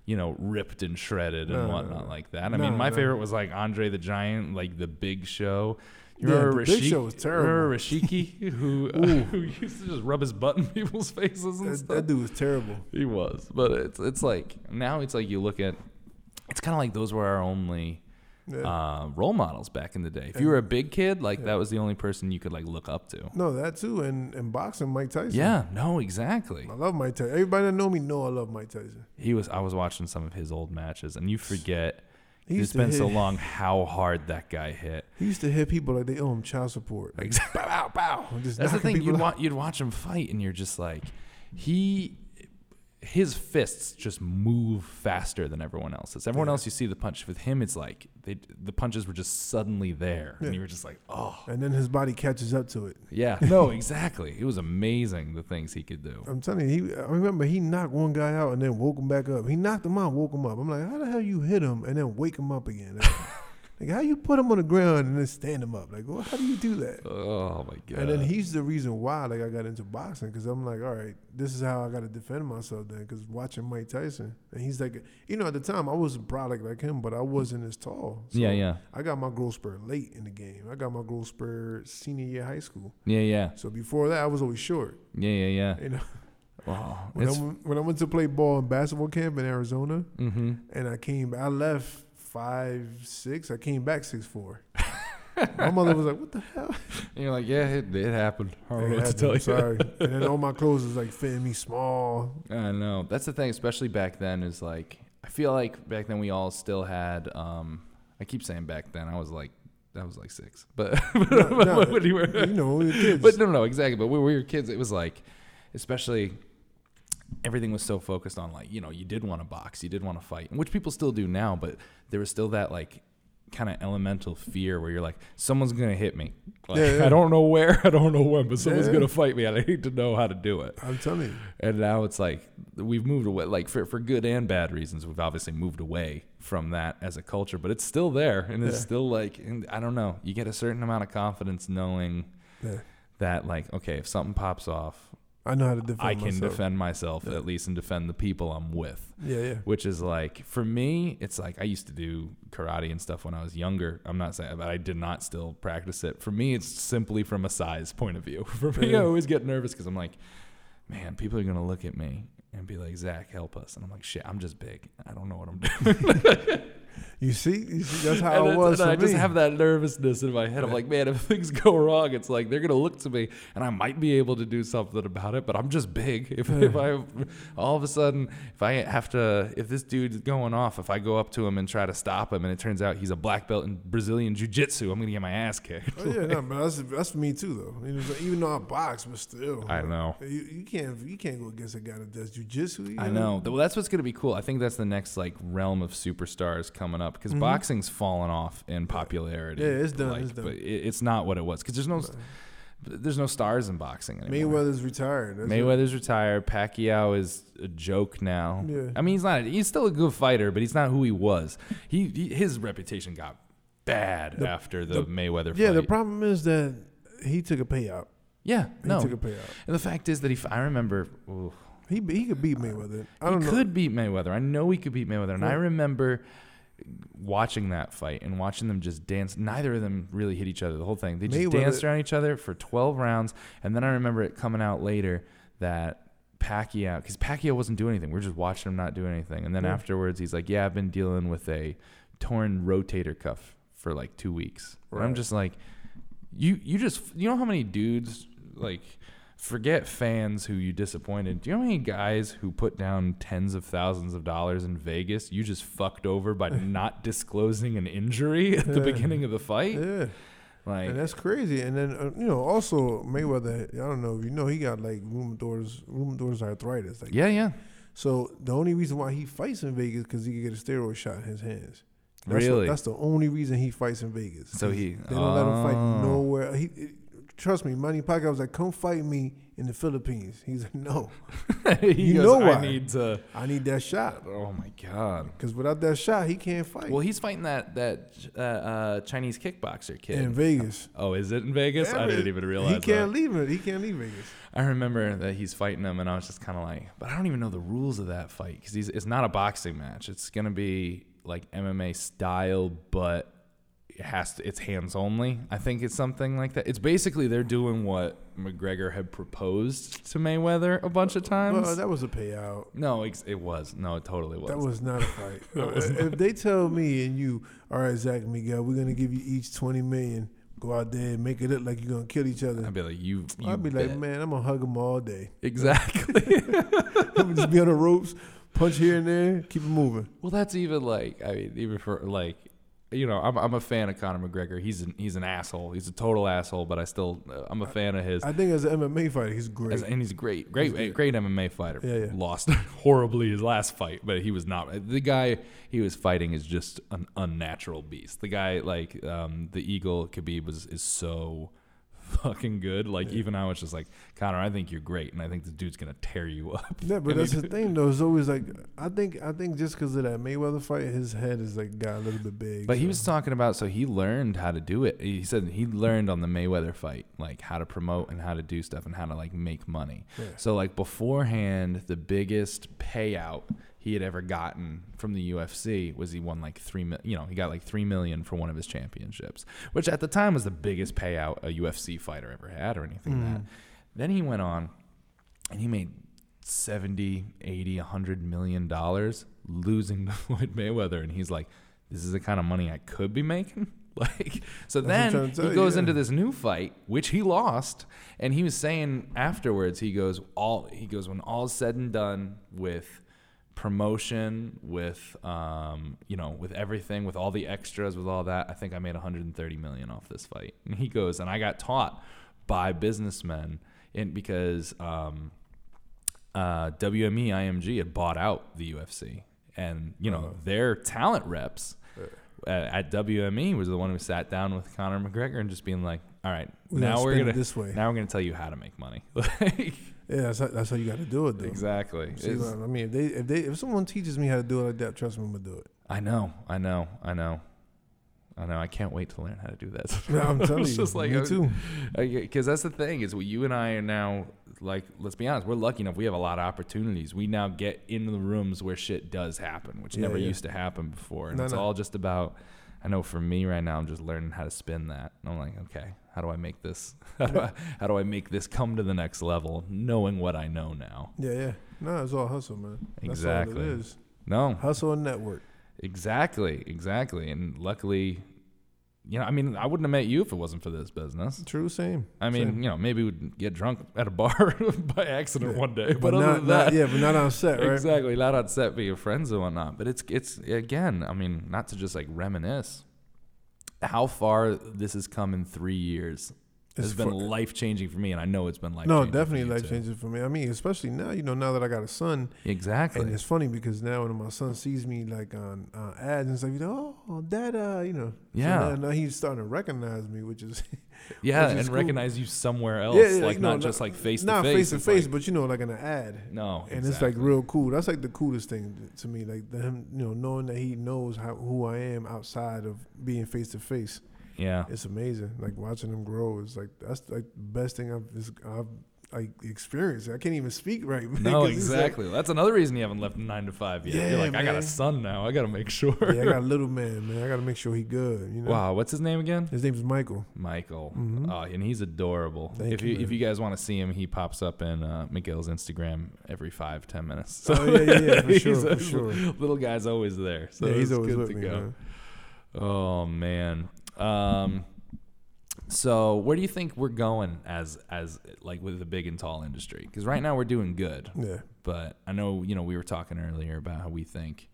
You know, ripped and shredded and No, no, whatnot no. like that. I No, mean, my no. favorite was like Andre the Giant, like the Big Show. You Yeah, remember Big Show was terrible. Remember Rashiki, who uh, Ooh. who used to just rub his butt in people's faces and That, stuff. that dude was terrible. He was, but it's it's like now it's like you look at, it's kind of like those were our only Yeah. uh, role models back in the day. If you were a big kid, like Yeah. that was the only person you could like look up to. no, that too. And and boxing, Mike Tyson. Yeah, no, exactly. I love Mike Tyson. Everybody that know me know I love Mike Tyson. He was. I was watching some of his old matches, and you forget. It's been so long how hard that guy hit. He used to hit people like they owe him child support. Like, Exactly. bow, bow, bow. Just That's the thing. You'd watch, you'd watch him fight, and you're just like, he, his fists just move faster than everyone else's. Everyone Yeah. else, you see the punch. With him, it's like they, the punches were just suddenly there, and you were just like, oh, And then his body catches up to it. yeah. No, exactly. It was amazing the things he could do. I'm telling you, he, I remember he knocked one guy out and then woke him back up. He knocked him out, woke him up. I'm like, how the hell you hit him and then wake him up again? Like, how you put him on the ground and then stand him up? Like, well, how do you do that? Oh my god. And then he's the reason why, like, I got into boxing because I'm like, all right, this is how I got to defend myself then. Because watching Mike Tyson, and he's like, you know, at the time I was a product like him, but I wasn't as tall. So yeah, yeah, I got my growth spurt late in the game. I got my growth spurt senior year high school. yeah, yeah, So before that, I was always short. yeah, yeah, yeah. You know, Wow. when I, went- when I went to play ball in basketball camp in Arizona, mm-hmm. and I came, I left five six. I came back six four. my mother was like, "What the hell?" You're like, yeah, it, it happened. I don't know what to tell you. Sorry. and then all my clothes was like fitting me small. I know. That's the thing, especially back then, is like I feel like back then we all still had um I keep saying back then, I was like I was like six. But, no, when you were You know, kids. But no no, exactly. But when we were kids, it was like especially everything was so focused on like you know you did want to box you did want to fight which people still do now but there was still that like kind of elemental fear where you're like someone's gonna hit me like, Yeah, yeah. i don't know where i don't know when but someone's Yeah. gonna fight me and i need to know how to do it I'm telling you. and now it's like we've moved away like for, for good and bad reasons we've obviously moved away from that as a culture but it's still there and it's still like and i don't know you get a certain amount of confidence knowing that like okay if something pops off I know how to defend myself. i can myself. defend myself Yeah. at least and defend the people i'm with Yeah, yeah. which is like for me it's like i used to do karate and stuff when i was younger i'm not saying but i did not still practice it for me it's simply from a size point of view for me i always get nervous because i'm like man people are going to look at me and be like zach help us and i'm like shit i'm just big i don't know what i'm doing You see, you see that's how and it was and i just have that nervousness in my head i'm like man if things go wrong it's like they're going to look to me and i might be able to do something about it but i'm just big if, if i all of a sudden if i have to if this dude's going off if i go up to him and try to stop him and it turns out he's a black belt in brazilian jiu-jitsu i'm going to get my ass kicked Oh yeah, no, but that's that's me too though. Even though I box, but still, I know. you, you can't you can't go against a guy that does jujitsu. you I know. Well, that's what's going to be cool. I think that's the next like realm of superstars coming up because boxing's fallen off in popularity. Mm-hmm. Yeah, it's done, Like, it's done. But it, it's not what it was because there's no there's no stars in boxing anymore. Mayweather's retired. That's. Mayweather's retired. Pacquiao is a joke now. Yeah. I mean, he's not. He's still a good fighter, but he's not who he was. He, he his reputation got bad The- after the, the- Mayweather Yeah, fight. the problem is that he took a payout. yeah, He no. took a payout. and the fact is that he. I remember. ooh, He he could beat Mayweather. I he don't know. could beat Mayweather. I know he could beat Mayweather, and I remember watching that fight and watching them just dance. Neither of them really hit each other the whole thing. They just Mayweather- danced around each other for 12 rounds, and then I remember it coming out later that Pacquiao, because Pacquiao wasn't doing anything. We are just watching him not do anything, and then Yeah. afterwards he's like, "Yeah, I've been dealing with a torn rotator cuff for like two weeks." And I'm just like, you you just you know how many dudes like forget fans who you disappointed. Do you know how many guys who put down tens of thousands of dollars in Vegas you just fucked over by not disclosing an injury at the Yeah. beginning of the fight? Yeah, Like and that's crazy. And then uh, you know, also Mayweather. I don't know if you know he got like rheumatoid rheumatoid arthritis. Like, yeah, yeah. So the only reason why he fights in Vegas because he can get a steroid shot in his hands. That's Really? The, that's the only reason he fights in Vegas. So he- they don't let him fight Oh. nowhere. He it- trust me, Manny Pacquiao was like, "Come fight me in the Philippines." He's like, "No, He You goes, know I why. need to. I need that shot Oh my god. because without that shot, he can't fight." Well, he's fighting that that uh, uh, Chinese kickboxer kid in Vegas, Oh, is it in Vegas? I didn't even realize he can't that. leave it. He can't leave Vegas. I remember that he's fighting him, and I was just kind of like, but I don't even know the rules of that fight because it's not a boxing match. It's gonna be like MMA style, but has to. It's hands only. I think it's something like that. It's basically they're doing what McGregor had proposed to Mayweather a bunch of times. Well, that was a payout. no, it was. No, it totally was. That was not a fight. Uh, was if they tell me and you, all right, Zach Miguel, we're gonna give you each twenty million. Go out there and make it look like you're gonna kill each other. I'd be like, you. you I'd be like, man, I'm gonna hug them all day. Exactly. I'm gonna just be on the ropes, punch here and there, keep it moving. Well, that's even like I mean, even for like, you know, I'm I'm a fan of Conor McGregor. He's an he's an asshole. He's a total asshole, but I still uh, I'm a fan of his. I think as an MMA fighter, he's great. As, and he's great, great, He's good. great MMA fighter. Yeah, yeah. Lost horribly his last fight, but he was not. The guy he was fighting is just an unnatural beast. The guy, like um, the Eagle Khabib, was is so fucking good. Like even I was just like, Conor, I think you're great, and I think this dude's gonna tear you up. yeah, but that's the thing though. It's always like I think I think just because of that Mayweather fight, his head is like got a little bit big. But he was talking about so he learned how to do it. He said he learned on the Mayweather fight, like how to promote and how to do stuff and how to like make money. Yeah. So like beforehand, the biggest payout he had ever gotten from the UFC was he won like three. You know, he got like three million for one of his championships, which at the time was the biggest payout a UFC fighter ever had or anything. Like that. Mm. Then he went on, and he made 70, 80, 100 million dollars losing to Floyd Mayweather and he's like this is the kind of money I could be making. Like so That's then I'm trying to he you, goes yeah. into this new fight which he lost and he was saying afterwards he goes all he goes when all's said and done with promotion with um you know with everything with all the extras with all that I think I made 130 million off this fight. And he goes and I got taught by businessmen and because um uh, WME IMG had bought out the UFC, and you know Uh-huh. their talent reps uh, at WME was the one who sat down with Conor McGregor and just being like, "All right, We now we're gonna this way. now we're gonna tell you how to make money." Like, Yeah, that's how, that's how you got to do it, though. exactly. See, I mean, if they if they if someone teaches me how to do it like that, trust me, I'm gonna do it. I know, I know, I know, I know. I can't wait to learn how to do that. No, I'm telling It's you, just like, me too. Because that's the thing is, what you and I are now like. Let's be honest, we're lucky enough. We have a lot of opportunities. We now get into the rooms where shit does happen, which Yeah, never yeah. used to happen before. And No, it's no. all just about. I know for me right now, I'm just learning how to spin that. And I'm like, okay, how do I make this? How do I, how do I make this come to the next level, knowing what I know now? Yeah, yeah. No, it's all hustle, man. That's Exactly. all it is. No, Hustle and network. Exactly, exactly. And luckily, you know, I mean, I wouldn't have met you if it wasn't for this business. True, same. I mean, Same. you know, maybe we'd get drunk at a bar by accident Yeah. one day, but, but other not, than not that, yeah, but not on set, right? exactly, not on set, your friends and whatnot. But it's it's again, I mean, not to just like reminisce. How far this has come in three years has been life changing for me, and I know it's been life. no, definitely life changing for me. I mean, especially now, you know, now that I got a son, Exactly. and it's funny because now when my son sees me like on uh, ads and stuff, you know, oh, dada, you know, So Yeah. now, now he's starting to recognize me, which is yeah, which is and cool. recognize you somewhere else, yeah, yeah, like no, not just like face to face, not face. to face, like- but you know, like in an ad. no, and it's like real cool. That's like the coolest thing to me, like the, him, you know, knowing that he knows how who I am outside of being face to face. Yeah, It's amazing. Like watching him grow is like that's like the best thing I've is- I've like experienced. I can't even speak right. man, no, it's like- exactly. That's another reason you haven't left nine to five yet. You're Yeah, like, I got a son now. I got to make sure. yeah, I got a little man, man. I got to make sure he good. You know. Wow, what's his name again? His name's Michael. Michael. Mhm. Oh, and he's adorable. Thank if you, you, if you guys want to see him, he pops up in uh, Miguel's Instagram every five ten minutes. Oh, yeah, yeah, yeah, for sure, for sure. Little guy's always there, so yeah, he's always good with to me, go. man. Oh man. Um, so where do you think we're going as as like with the big and tall industry? Because right now we're doing good, Yeah. but I know you know we were talking earlier about how we think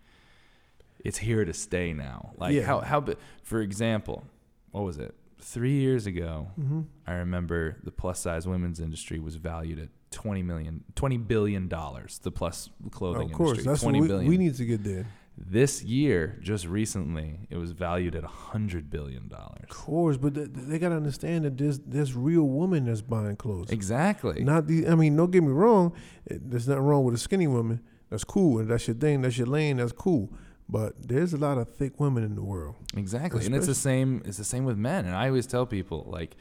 it's here to stay now. Like Yeah. how how for example, what was it? Three years ago, Mm-hmm. I remember the plus size women's industry was valued at 20 million, 20 billion dollars. The plus clothing Of course, industry, that's what we, billion. we need to get there. This year, just recently, it was valued at a 100 billion dollars. Of course, but th- they got to understand that there's there's real women that's buying clothes. Exactly. Not the. I mean, don't get me wrong. It, there's nothing wrong with a skinny woman. That's cool, and that's your thing. That's your lane. That's cool. But there's a lot of thick women in the world. Exactly. And it's the same it's the same with men. And I always tell people like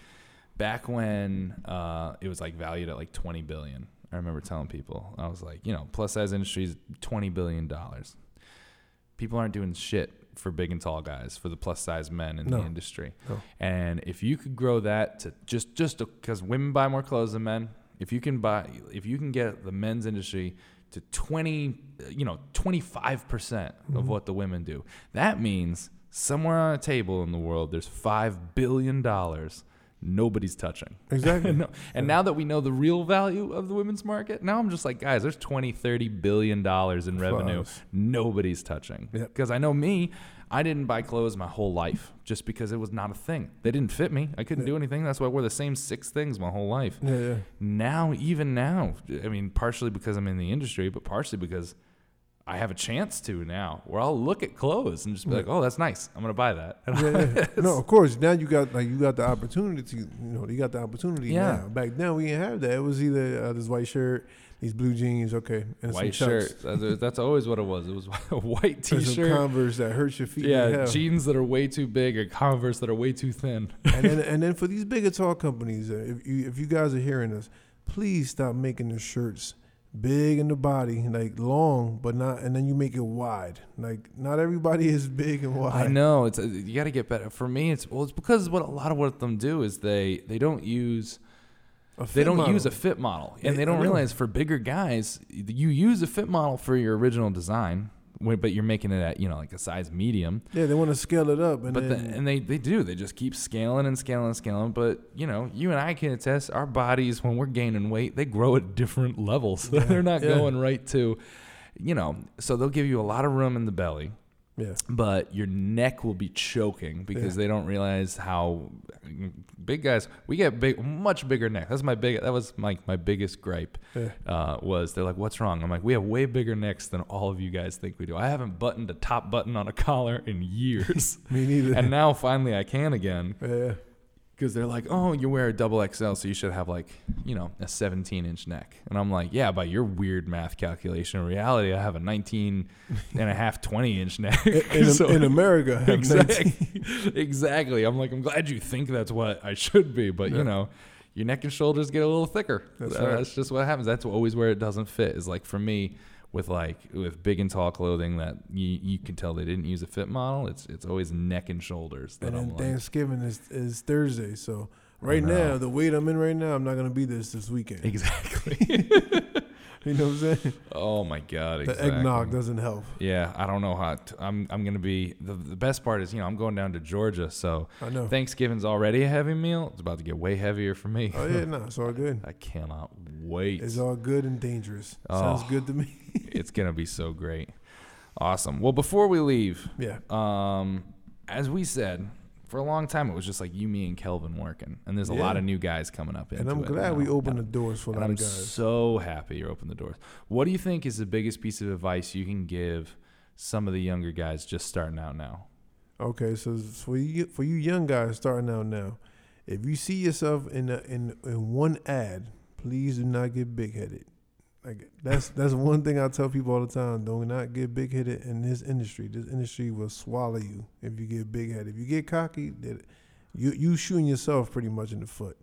back when uh, it was like valued at like 20 billion. I remember telling people I was like, you know, plus size industry is 20 billion dollars. People aren't doing shit for big and tall guys, for the plus size men in No. the industry. No. And if you could grow that to just just because women buy more clothes than men, if you can buy if you can get the men's industry to 20 you know 25% Mm-hmm. of what the women do that means somewhere on a table in the world there's 5 billion dollars nobody's touching Exactly. no. and now that we know the real value of the women's market now i'm just like guys there's 20 30 billion dollars in revenue us. nobody's touching Yep. because i know me i didn't buy clothes my whole life just because it was not a thing they didn't fit me i couldn't do anything that's why i wore the same six things my whole life Yeah, yeah. now even now i mean partially because i'm in the industry but partially because i have a chance to now where i'll look at clothes and just be like oh that's nice i'm gonna buy that And yeah, yeah. no, of course. Now you got like you got the opportunity to you know you got the opportunity. Yeah. Now. Back then we didn't have that. It was either uh, this white shirt, these blue jeans, okay, and white shirt that's, that's always what it was it was a white t-shirt Converse that hurts your feet. yeah jeans that are way too big or converse that are way too thin and then and then for these big tall companies, uh, if you if you guys are hearing us, please stop making the shirts big in the body, like long, but not, and then you make it wide. Like not everybody is big and wide. I know it's uh, you got to get better. For me, it's well, it's because what a lot of what them do is they they don't use they don't model. use a fit model, and Yeah, they don't realize for bigger guys, you use a fit model for your original design, but you're making it at you know like a size medium. Yeah, they want to scale it up, and But the, and they they do they just keep scaling and scaling and scaling. But you know, you and I can attest, our bodies when we're gaining weight, they grow at different levels. They're not yeah. going right to, you know. So they'll give you a lot of room in the belly. Yeah. but your neck will be choking because Yeah. they don't realize how big guys we get big much bigger neck that's my big that was my, my biggest gripe Yeah. uh, was they're like what's wrong i'm like we have way bigger necks than all of you guys think we do i haven't buttoned a top button on a collar in years Me neither. and now finally i can again yeah. Because they're like, oh, you wear a double XL, so you should have like, you know, a 17 inch neck. And I'm like, yeah, by your weird math calculation, in reality, I have a 19 and a half, 20 inch neck. In, So- in America, I have 19. exactly. exactly. I'm like, I'm glad you think that's what I should be, but Yeah. you know, your neck and shoulders get a little thicker. That's Uh, right. That's just what happens. That's always where it doesn't fit. Is like for me, with like with big and tall clothing that you you can tell they didn't use a fit model. It's it's always neck and shoulders. And I'm then like, Thanksgiving is, is Thursday. So right now, the weight I'm in right now, I'm not going to be this this weekend. exactly. You know what I'm saying? Oh my god! The Exactly. eggnog doesn't help. Yeah, I don't know how. T- I'm I'm gonna be the the best part is you know I'm going down to Georgia, so I know. Thanksgiving's already a heavy meal. It's about to get way heavier for me. Oh, yeah, no, it's all good. I cannot wait. It's all good and dangerous. Sounds Oh. good to me. it's gonna be so great. Awesome. Well, before we leave, Yeah. um, as we said, for a long time it was just like you, me, and Kelvin working, and there's a Yeah. lot of new guys coming up. And I'm it glad now. we opened the doors for a and lot I'm of guys. so happy you opened the doors. What do you think is the biggest piece of advice you can give some of the younger guys just starting out now? Okay, so for you for you young guys starting out now, if you see yourself in a, in in one ad, please do not get big headed. Like that's that's one thing I tell people all the time. Do not get big headed in this industry. This industry will swallow you if you get big headed. If you get cocky, that you you shooting yourself pretty much in the foot.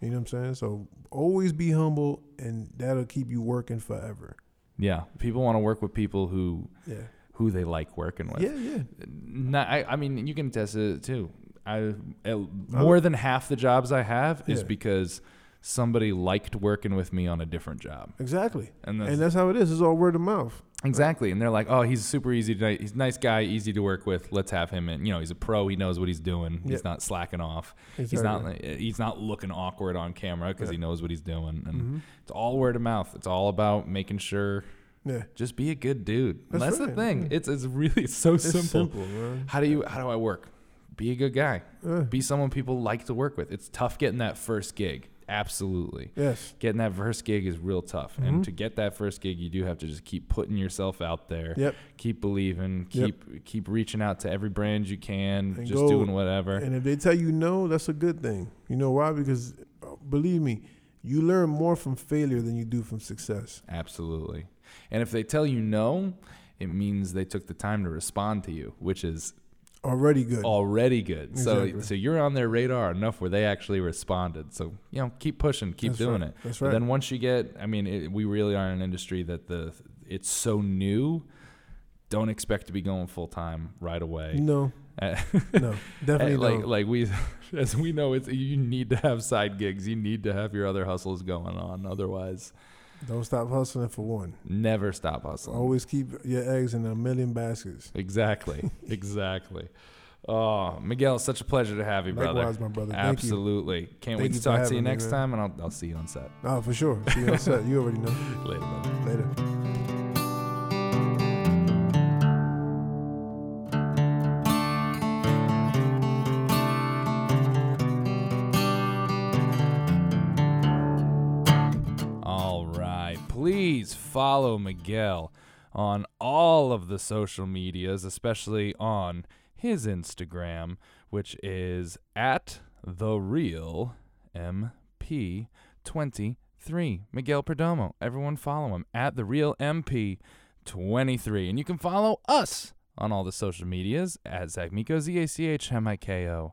You know what I'm saying? So always be humble, and that'll keep you working forever. Yeah, people want to work with people who Yeah, who they like working with. yeah, yeah. Not, I, I mean, you can attest to it too. I more than half the jobs I have is Yeah. because somebody liked working with me on a different job, Exactly. and that's, And that's how it is. It's all word of mouth. exactly. And they're like, "Oh, he's super easy to. He's a nice guy, easy to work with. Let's have him in. You know, he's a pro. He knows what he's doing. He's not slacking off. He's not. He's not looking awkward on camera because he knows what he's doing. And Mhm. it's all word of mouth. It's all about making sure Yeah. just be a good dude. That's That's, the thing. yeah. It's it's really it's so It's simple. simple. How do you how do I work? Be a good guy. Uh, Be someone people like to work with. It's tough getting that first gig. Absolutely. yes. Getting that first gig is real tough. Mhm. And to get that first gig, you do have to just keep putting yourself out there. Yep. Keep believing. Yep. Keep keep reaching out to every brand you can. And just go- doing whatever. And if they tell you no, that's a good thing. You know why? Because uh, believe me, you learn more from failure than you do from success. Absolutely. And if they tell you no, it means they took the time to respond to you, which is Already good. already good. So Exactly. so you're on their radar enough where they actually responded. So you know, keep pushing, keep That's doing right. it. That's But right. then once you get, I mean, it, we really are in an industry that the it's so new. Don't expect to be going full time right away. no, Uh, no, definitely like no. like we, as we know, it's you need to have side gigs. You need to have your other hustles going on. Otherwise, Don't stop hustling for one. never stop hustling. Always keep your eggs in a million baskets. Exactly. exactly. Oh, Miguel, such a pleasure to have you, brother. Likewise, my brother. Thank you. Absolutely. Can't Thank wait to talk to you having me, next time, and I'll, I'll see you on set. Oh, for sure. See you on set. You already know. Later, brother. Later. Follow Miguel on all of the social medias, especially on his Instagram, which is at the real MP23. Miguel Perdomo. Everyone follow him at the real MP23. And you can follow us on all the social medias at Zach Miko, Z A C H M I K O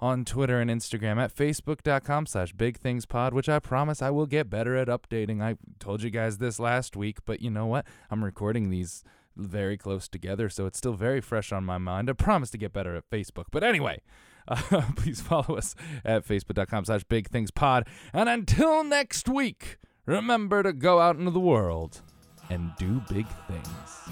on Twitter and Instagram at facebook.com slash big things pod, which I promise I will get better at updating. I told you guys this last week, but you know what? I'm recording these very close together, so it's still very fresh on my mind. I promise to get better at Facebook. But anyway, uh, please follow us at facebook.com slash big things pod. And until next week, remember to go out into the world and do big things.